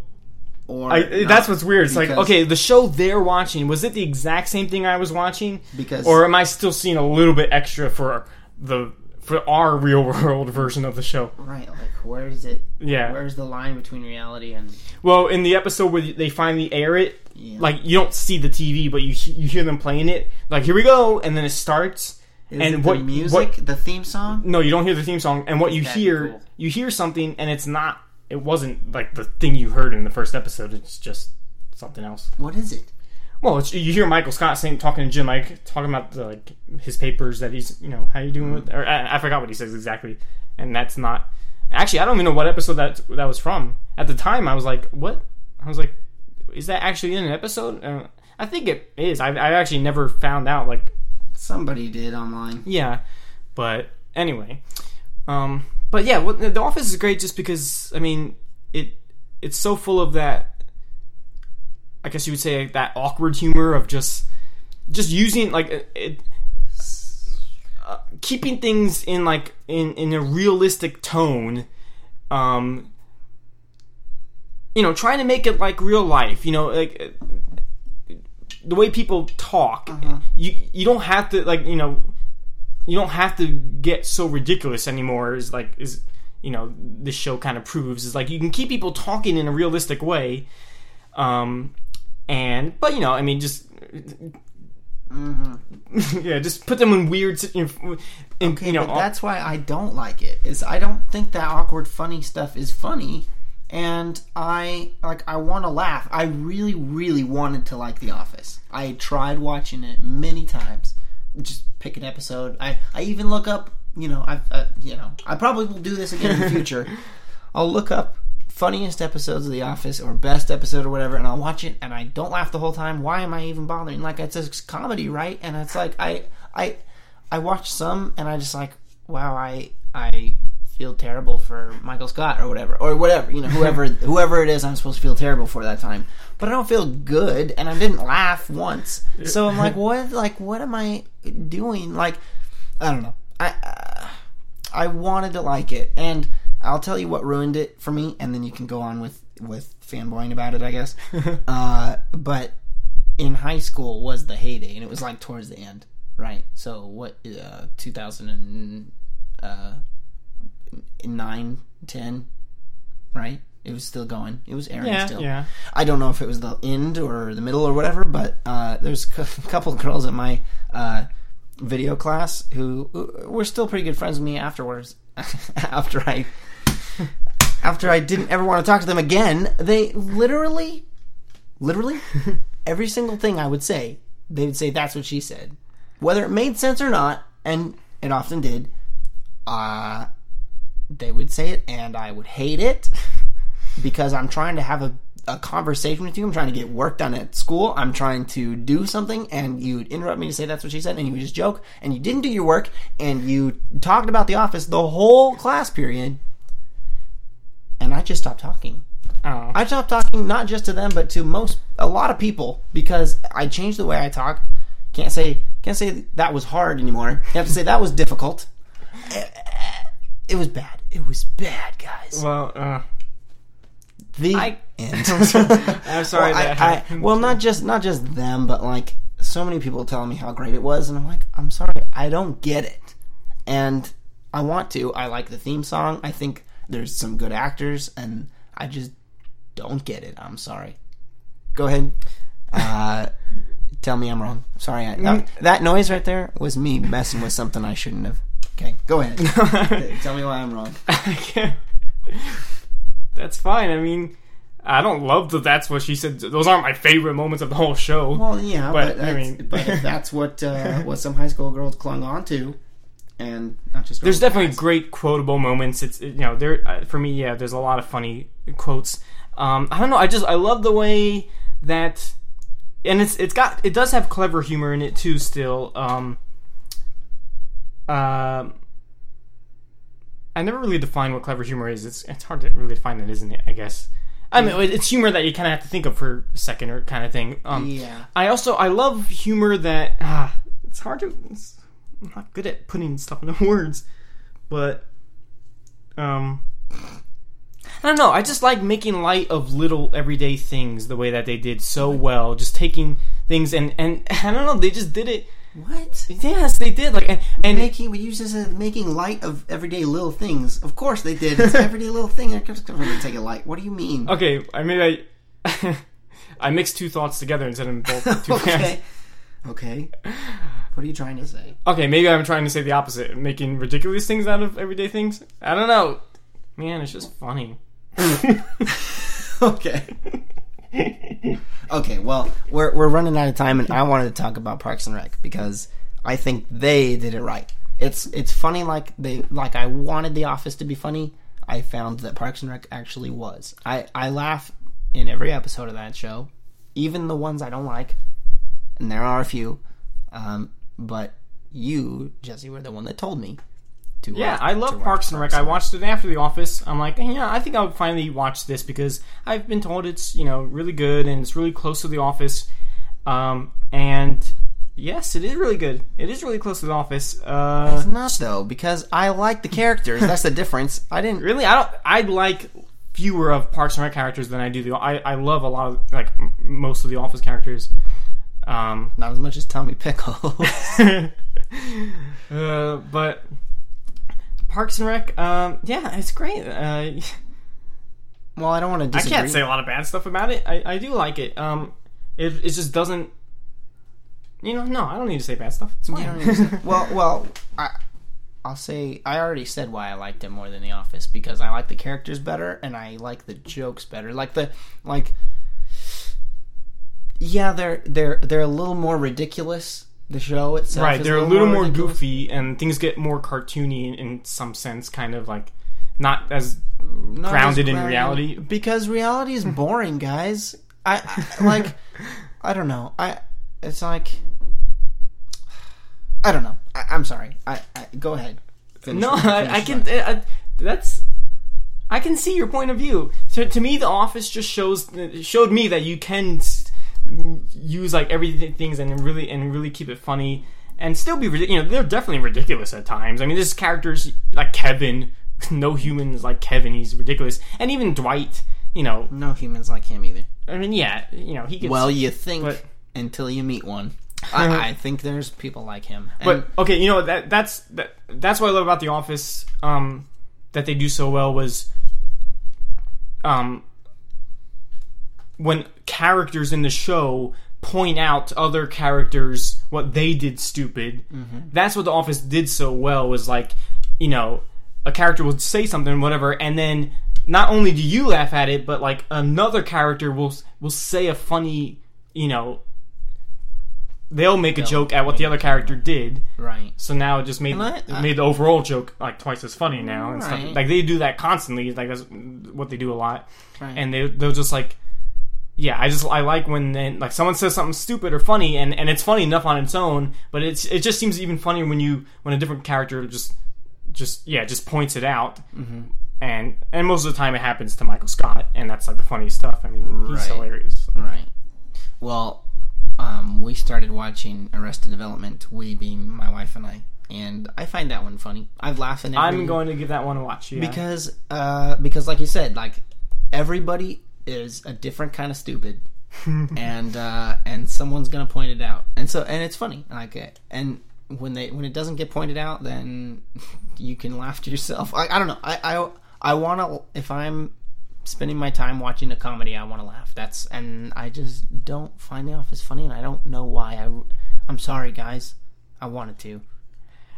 or I, that's what's weird. It's like, okay, the show they're watching was it the exact same thing I was watching, Because or am I still seeing a little bit extra for the for our real world version of the show? right, like where is it? Yeah. Where's the line between reality and Well, in the episode where they finally air it, yeah. like you don't see the TV, but you you hear them playing it. Like here we go, and then it starts. Is and it what the music, the theme song? No, you don't hear the theme song, and what you That'd hear, cool. you hear something, and it's not. It wasn't like the thing you heard in the first episode. It's just something else. What is it? Well, it's, you hear Michael Scott saying, talking to Jim, like talking about the, like his papers that he's, you know, how you doing with, or I, I forgot what he says exactly, and that's not. Actually, I don't even know what episode that that was from. At the time, I was like, "What?" I was like, "Is that actually in an episode?" Uh, I think it is. I, I actually never found out. Like, Somebody did online. yeah, but anyway, um, but yeah, what, The Office is great just because I mean it it's so full of that. I guess you would say that awkward humor of just just using like it, it uh, keeping things in like in in a realistic tone. Um, you know, trying to make it like real life. You know, like uh, the way people talk. You you don't have to like you know you don't have to get so ridiculous anymore. Is like is you know this show kind of proves is like you can keep people talking in a realistic way. Um, and but you know I mean just. yeah, just put them in weird, in, in, Okay, you know, but that's why I don't like it. Is I don't think that awkward, funny stuff is funny, and I like I want to laugh. I really, really wanted to like The Office. I tried watching it many times. Just pick an episode. I I even look up. You know, I've uh, you know I probably will do this again in the future. I'll look up funniest episodes of The Office or best episode or whatever, and I'll watch it, and I don't laugh the whole time. Why am I even bothering? Like it's a comedy, right? And it's like I I I watch some, and I just like, wow, I I feel terrible for Michael Scott or whatever, or whatever, you know, whoever whoever it is, I'm supposed to feel terrible for that time. But I don't feel good, and I didn't laugh once. So I'm like, what? Like, what am I doing? Like, I don't know. I uh, I wanted to like it, and I'll tell you what ruined it for me, and then you can go on with with fanboying about it, I guess. uh, but in high school was the heyday, and it was like towards the end, right? So what? Uh, 2009, uh, nine, 10, right? It was still going. It was airing yeah, still. yeah. I don't know if it was the end or the middle or whatever, but uh, there's a couple of girls at my uh, video class who were still pretty good friends with me afterwards. after I after I didn't ever want to talk to them again, they literally, literally, every single thing I would say, they would say that's what she said, whether it made sense or not, and it often did. Uh, they would say it, and I would hate it because I'm trying to have a, a conversation with you. I'm trying to get work done at school. I'm trying to do something, and you'd interrupt me to say that's what she said, and you would just joke, and you didn't do your work, and you talked about the office the whole class period, and I just stopped talking. Oh. I stopped talking not just to them, but to most a lot of people because I changed the way I talk. Can't say can't say that was hard anymore. You have to say that was difficult. It was bad. It was bad, guys. well, uh, The I- end. I'm sorry well, that I, I, well, not just not just them, but like so many people telling me how great it was, and I'm like, I'm sorry, I don't get it, and I want to. I like the theme song. I think there's some good actors, and I just don't get it. I'm sorry. Go ahead. Uh, tell me I'm wrong. Sorry. I, that, that noise right there was me messing with something I shouldn't have. Okay, go ahead. Tell me why I'm wrong. That's fine. I mean, I don't love that. That's what she said. Those aren't my favorite moments of the whole show. Well, yeah, But, but, I that's, mean- but if that's what uh, what some high school girls clung on to, and not just there's definitely guys. great quotable moments. It's you know there uh, for me. Yeah, there's a lot of funny quotes. Um, I don't know. I just I love the way that, and it's it's got it does have clever humor in it too. Still, um, um, I never really define what clever humor is. It's it's hard to really define it, isn't it? I guess. I mean, it's humor that you kind of have to think of for a second or kind of thing. Um, Yeah. I also I love humor that ah, it's hard to. It's, I'm not good at putting stuff into words, but um, I don't know. I just like making light of little everyday things the way that they did so well. Just taking things and and I don't know. They just did it. What? Yes, they did. Like and, and Making we use this as making light of everyday little things. Of course they did. It's everyday little thing. I just really take it light. What do you mean? okay. I mean I I mixed two thoughts together instead of both two okay. Okay. What are you trying to say? Okay, maybe I'm trying to say the opposite, making ridiculous things out of everyday things. I don't know. Man, it's just funny. Okay. Okay, well, we're we're running out of time, and I wanted to talk about Parks and Rec because I think they did it right. It's it's funny like they like I wanted The Office to be funny. I found that Parks and Rec actually was. I I laugh in every episode of that show, even the ones I don't like, and there are a few. Um, but you, Jesse, were the one that told me. To Yeah, uh, I love Parks and Rec. I watched it after The Office. I'm like, yeah, I think I'll finally watch this because I've been told it's you know really good and it's really close to The Office. Um, and yes, it is really good. It is really close to The Office. Uh, It's not though because I like the characters. That's the difference. I didn't really, I don't. I like fewer of Parks and Rec characters than I do the. I I love a lot of like m- most of The Office characters. Um, not as much as Tommy Pickles. uh, but Parks and Rec, um, yeah, it's great. Uh, well, I don't want to I can't say a lot of bad stuff about it. I, I do like it. Um, it it just doesn't. You know, no, I don't need to say bad stuff. It's fine. don't need to say- well, well, I, I'll say I already said why I liked it more than The Office because I like the characters better and I like the jokes better. Like the like, yeah, they're they're they're a little more ridiculous. The show itself, right, they're a little more ridiculous. goofy, and things get more cartoony in, some sense, kind of like not as Not grounded as in reality. because reality is boring, guys. I, I like, I don't know. I it's like, I don't know. I, I'm sorry. I, I go ahead. Finish No. I, I can. I, that's. I can see your point of view. So to me, The Office just shows showed me that you can use like everything things and really and really keep it funny and still be. You know, they're definitely ridiculous at times. I mean, this characters like Kevin, no humans like Kevin. He's ridiculous, and even Dwight. You know, No humans like him either. I mean, yeah, you know, he gets. Well, you think but- until you meet one. I, I think there's people like him. And But okay, you know that that's that, that's what I love about The Office. Um, that they do so well was, um, when characters in the show point out to other characters what they did stupid. That's what The Office did so well. Was like, you know, a character will say something, whatever, and then not only do you laugh at it, but like another character will will say a funny, you know. They'll make a joke at what the other character did, right. so now it just made I- it made the overall joke like twice as funny now and stuff. Right. Like they do that constantly. Like that's what they do a lot. Right. And they they'll just like, yeah. I just I like when then like someone says something stupid or funny and and it's funny enough on its own, but it's it just seems even funnier when you when a different character just just yeah just points it out. Mm-hmm. And and most of the time it happens to Michael Scott, and that's like the funniest stuff. I mean, he's hilarious. Right. Well, um, we started watching Arrested Development. We being my wife and I, and I find that one funny. I've laughed every I'm going to give that one a watch. Yeah. because uh, because like you said, like everybody is a different kind of stupid, and uh, and someone's gonna point it out, and so and it's funny, like uh, and when they when it doesn't get pointed out, then you can laugh to yourself. I, I don't know. I I I want to if I'm spending my time watching a comedy, I want to laugh. That's and I just don't find The Office funny, and I don't know why. I I'm sorry, guys. I wanted to.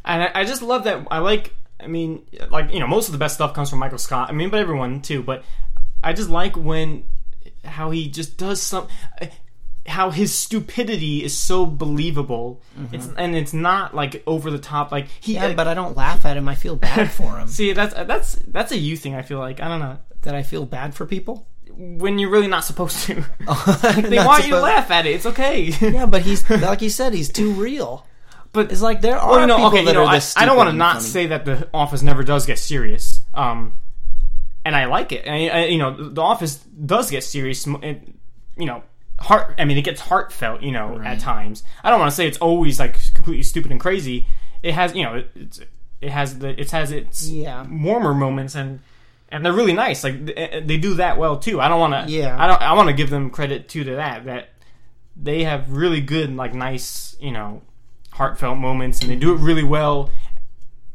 And I, I just love that. I like. I mean, like you know, most of the best stuff comes from Michael Scott. I mean, but everyone too. But I just like when how he just does some. How his stupidity is so believable. It's and it's not like over the top. Like he. Yeah, but I don't laugh at him. I feel bad for him. see, that's that's that's a you thing. I feel like I don't know that I feel bad for people. when you're really not supposed to. they want you to laugh at it. It's okay. Yeah, but he's like you said, he's too real. but It's like there are Well, you know, people okay, that you know, are I, I don't want to not funny. say that the Office never does get serious. Um, and I like it. And, I, you know, the Office does get serious. It, you know, heart. I mean, it gets heartfelt. You know, Right. at times. I don't want to say it's always like completely stupid and crazy. It has, you know, it, it's it has the it has its Yeah. warmer moments and. And they're really nice. Like th- eh, they do that well too. I don't want to. Yeah. I don't. I want to give them credit too to that. That they have really good, like nice, you know, heartfelt moments, and they do it really well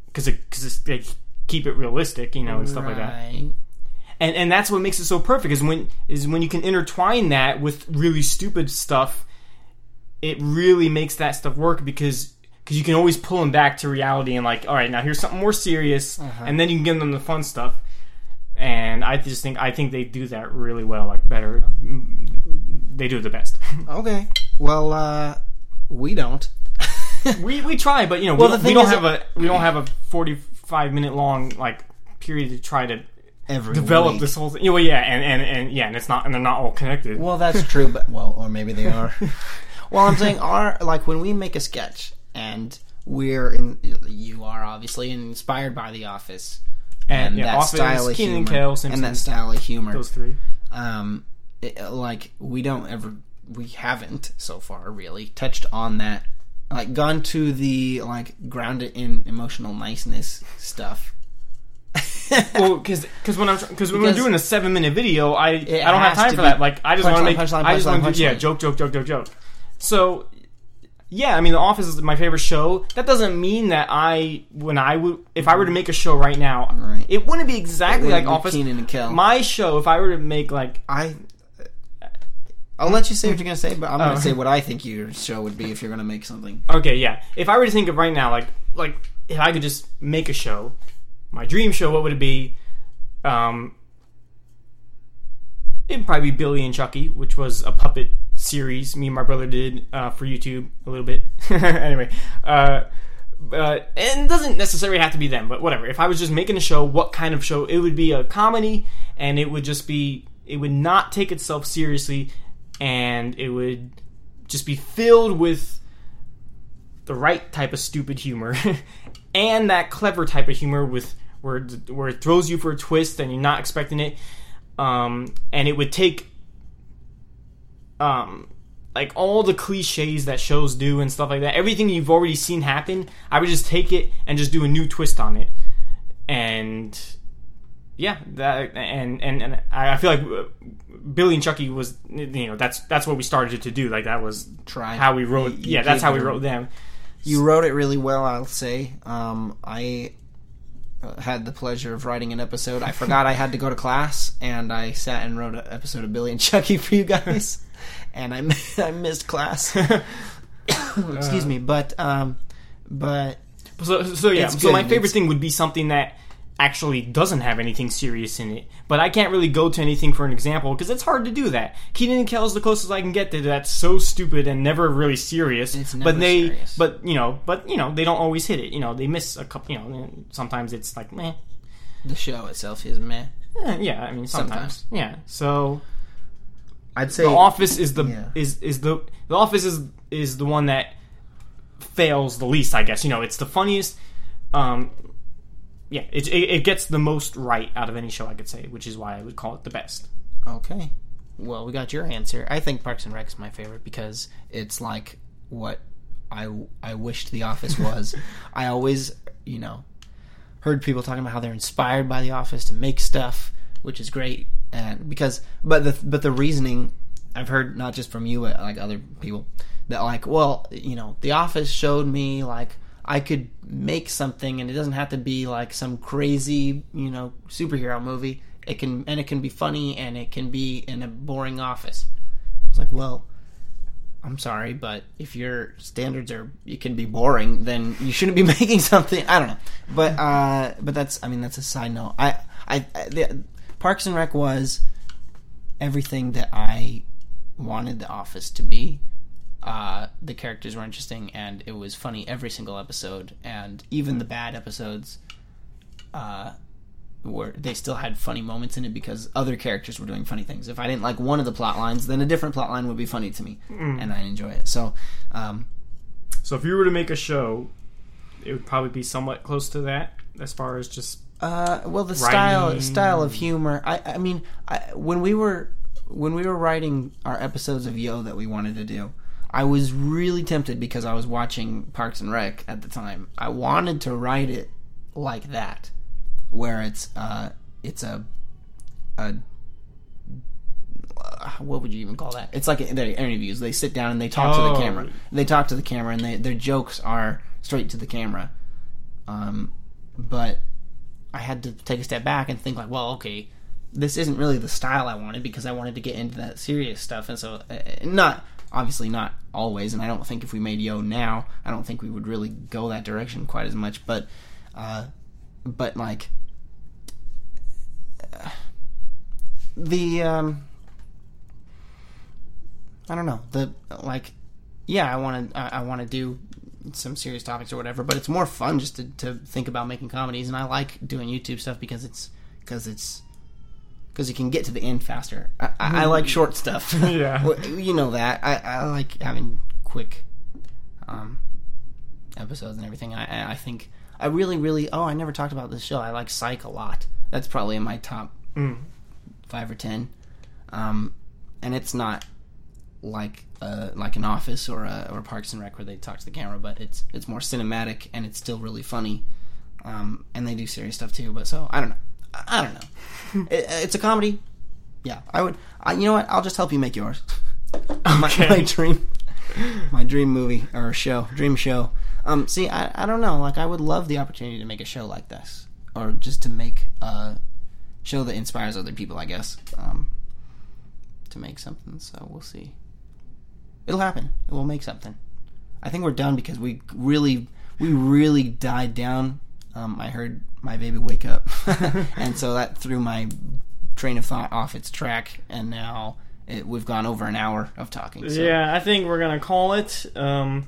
because because they keep it realistic, you know, and stuff like that. And and that's what makes it so perfect is when is when you can intertwine that with really stupid stuff. It really makes that stuff work because because you can always pull them back to reality and like, all right, now here's something more serious, Uh-huh. and then you can give them the fun stuff. and I just think I think they do that really well, like better. They do it the best. Okay. Well, uh, we don't. we we try, but you know, Well, we, the don't- we don't is have a we don't have a forty five minute long like period to try to Every develop week. this whole thing. Well, yeah, and, and and yeah, and it's not and they're not all connected. Well, that's true, but well, or maybe they are. well, I'm saying are like when we make a sketch and we're in, you are obviously inspired by The Office and, yeah, that Office, style of Kenan humor and Kel, and that style of humor. those three. um, it, like we don't ever, we haven't so far really touched on that, like gone to the like grounded in emotional niceness stuff. well, because cause when I'm because when we're doing a seven minute video, I I don't have time for that. Like I just want to make punchline, I just want to yeah joke joke joke joke joke. So yeah, I mean The Office is my favorite show. That doesn't mean that I when I would if I were to make a show right now, Right. it wouldn't be exactly wouldn't like be Office. Kenan and Kel. My show, if I were to make like I. I'll let you say what you're gonna say, but I'm Oh. gonna say what I think your show would be if you're gonna make something. Okay, yeah. If I were to think of right now, like like if I could just make a show, my dream show, what would it be? Um, it'd probably be Billy and Chucky, which was a puppet series me and my brother did uh, for YouTube a little bit. anyway, uh, but and it doesn't necessarily have to be them, but whatever. If I was just making a show, what kind of show? It would be a comedy, and it would just be it would not take itself seriously, and it would just be filled with the right type of stupid humor and that clever type of humor with where where it throws you for a twist and you're not expecting it. Um, and it would take um like all the cliches that shows do and stuff like that everything you've already seen happen i would just take it and just do a new twist on it. And yeah that and and, and I I feel like uh, Billy and Chucky was you know that's that's what we started to do like that was Try how we wrote You- you yeah that's how we wrote them You wrote it really well, I'll say. Um, I uh, had the pleasure of writing an episode. I forgot I had to go to class, and I sat and wrote an episode of Billy and Chucky for you guys, and I I missed class. Excuse me, but um, but So, so yeah. So my favorite thing would be something that actually doesn't have anything serious in it. But I can't really go to anything for an example because it's hard to do that. Kenan and Kel is the closest I can get to that's so stupid and never really serious. It's never but they, serious. but you know, but you know, they don't always hit it. You know, they miss a couple. You know, sometimes it's like meh. the show itself is meh. Eh, yeah, I mean sometimes. Sometimes. Yeah. So I'd say the Office is the Yeah. is is the the Office is is the one that fails the least, I guess. You know, it's the funniest. Um, yeah, it, it it gets the most right out of any show I could say, which is why I would call it the best. Okay. Well, we got your answer. I think Parks and Rec is my favorite because it's like what I I wished The Office was. I always, you know, heard people talking about how they're inspired by The Office to make stuff, which is great. And because, but the but the reasoning I've heard not just from you, but like other people that like, well, you know, The Office showed me like I could make something, and it doesn't have to be like some crazy, you know, superhero movie. It can and it can be funny, and it can be in a boring office. I was like, well, I'm sorry, but if your standards are you can be boring, then you shouldn't be making something. I don't know, but uh, but that's I mean that's a side note. I I, I the, Parks and Rec was everything that I wanted The Office to be. Uh, the characters were interesting, and it was funny every single episode, and even the bad episodes. Uh, were they still had funny moments in it because other characters were doing funny things. If I didn't like one of the plot lines, then a different plot line would be funny to me, and I enjoy it. So, um, So if you were to make a show, it would probably be somewhat close to that as far as just Uh, well, the style style of humor. I, I mean, I, when we were when we were writing our episodes of Yo that we wanted to do, I was really tempted because I was watching Parks and Rec at the time. I wanted to write it like that, where it's uh, it's a a uh, what would you even call that? It's like their interviews. They sit down and they talk to Oh. the camera. They talk to the camera, and they, their jokes are straight to the camera. Um, but I had to take a step back and think like, well, okay, this isn't really the style I wanted because I wanted to get into that serious stuff, and so uh, not obviously not always. And I don't think if we made Yo now, I don't think we would really go that direction quite as much. But, uh, but like the um, I don't know the like, yeah, I want to I, I want to do some serious topics or whatever, but it's more fun just to, to think about making comedies, and I like doing YouTube stuff because it's because it's because you can get to the end faster. I, I, I like short stuff. Yeah. You know that I, I like having quick um, episodes and everything. I, I- I think I really, really. Oh, I never talked about this show. I like Psych a lot. That's probably in my top Mm. five or ten. Um, and it's not like uh, like an Office or a, or Parks and Rec where they talk to the camera, but it's it's more cinematic and it's still really funny. Um, and they do serious stuff too. But so I don't know. I, don't know. it, it's a comedy. Yeah, I would. I, you know what? I'll just help you make yours. my, Okay. my dream, my dream movie or show, dream show. Um, see, I, I don't know. Like, I would love the opportunity to make a show like this, or just to make a show that inspires other people. I guess. Um, to make something. So we'll see. It'll happen. It will make something. I think we're done because we really, we really died down. Um, I heard my baby wake up, and so that threw my train of thought off its track, and now it, we've gone over an hour of talking. So. Yeah, I think we're gonna call it. Um,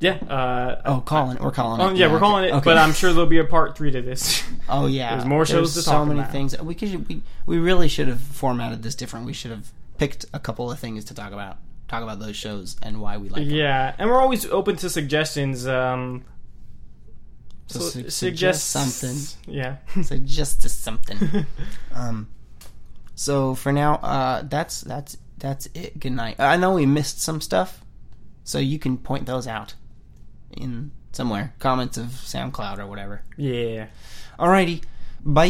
yeah. Uh, Oh, calling it. We're calling it. oh, yeah, we're calling it, Okay. but I'm sure there'll be a part three to this. Oh yeah, There's more shows to so talk many about. things. We could we we really should have formatted this different. We should have picked a couple of things to talk about. Talk about those shows and why we like them. yeah, and we're always open to suggestions. Um, So so su- suggest suggest something. Yeah. So just to something. um. So for now, uh, that's that's that's it. Good night. I know we missed some stuff, so you can point those out in somewhere comments of SoundCloud or whatever. yeah. Alrighty, bye.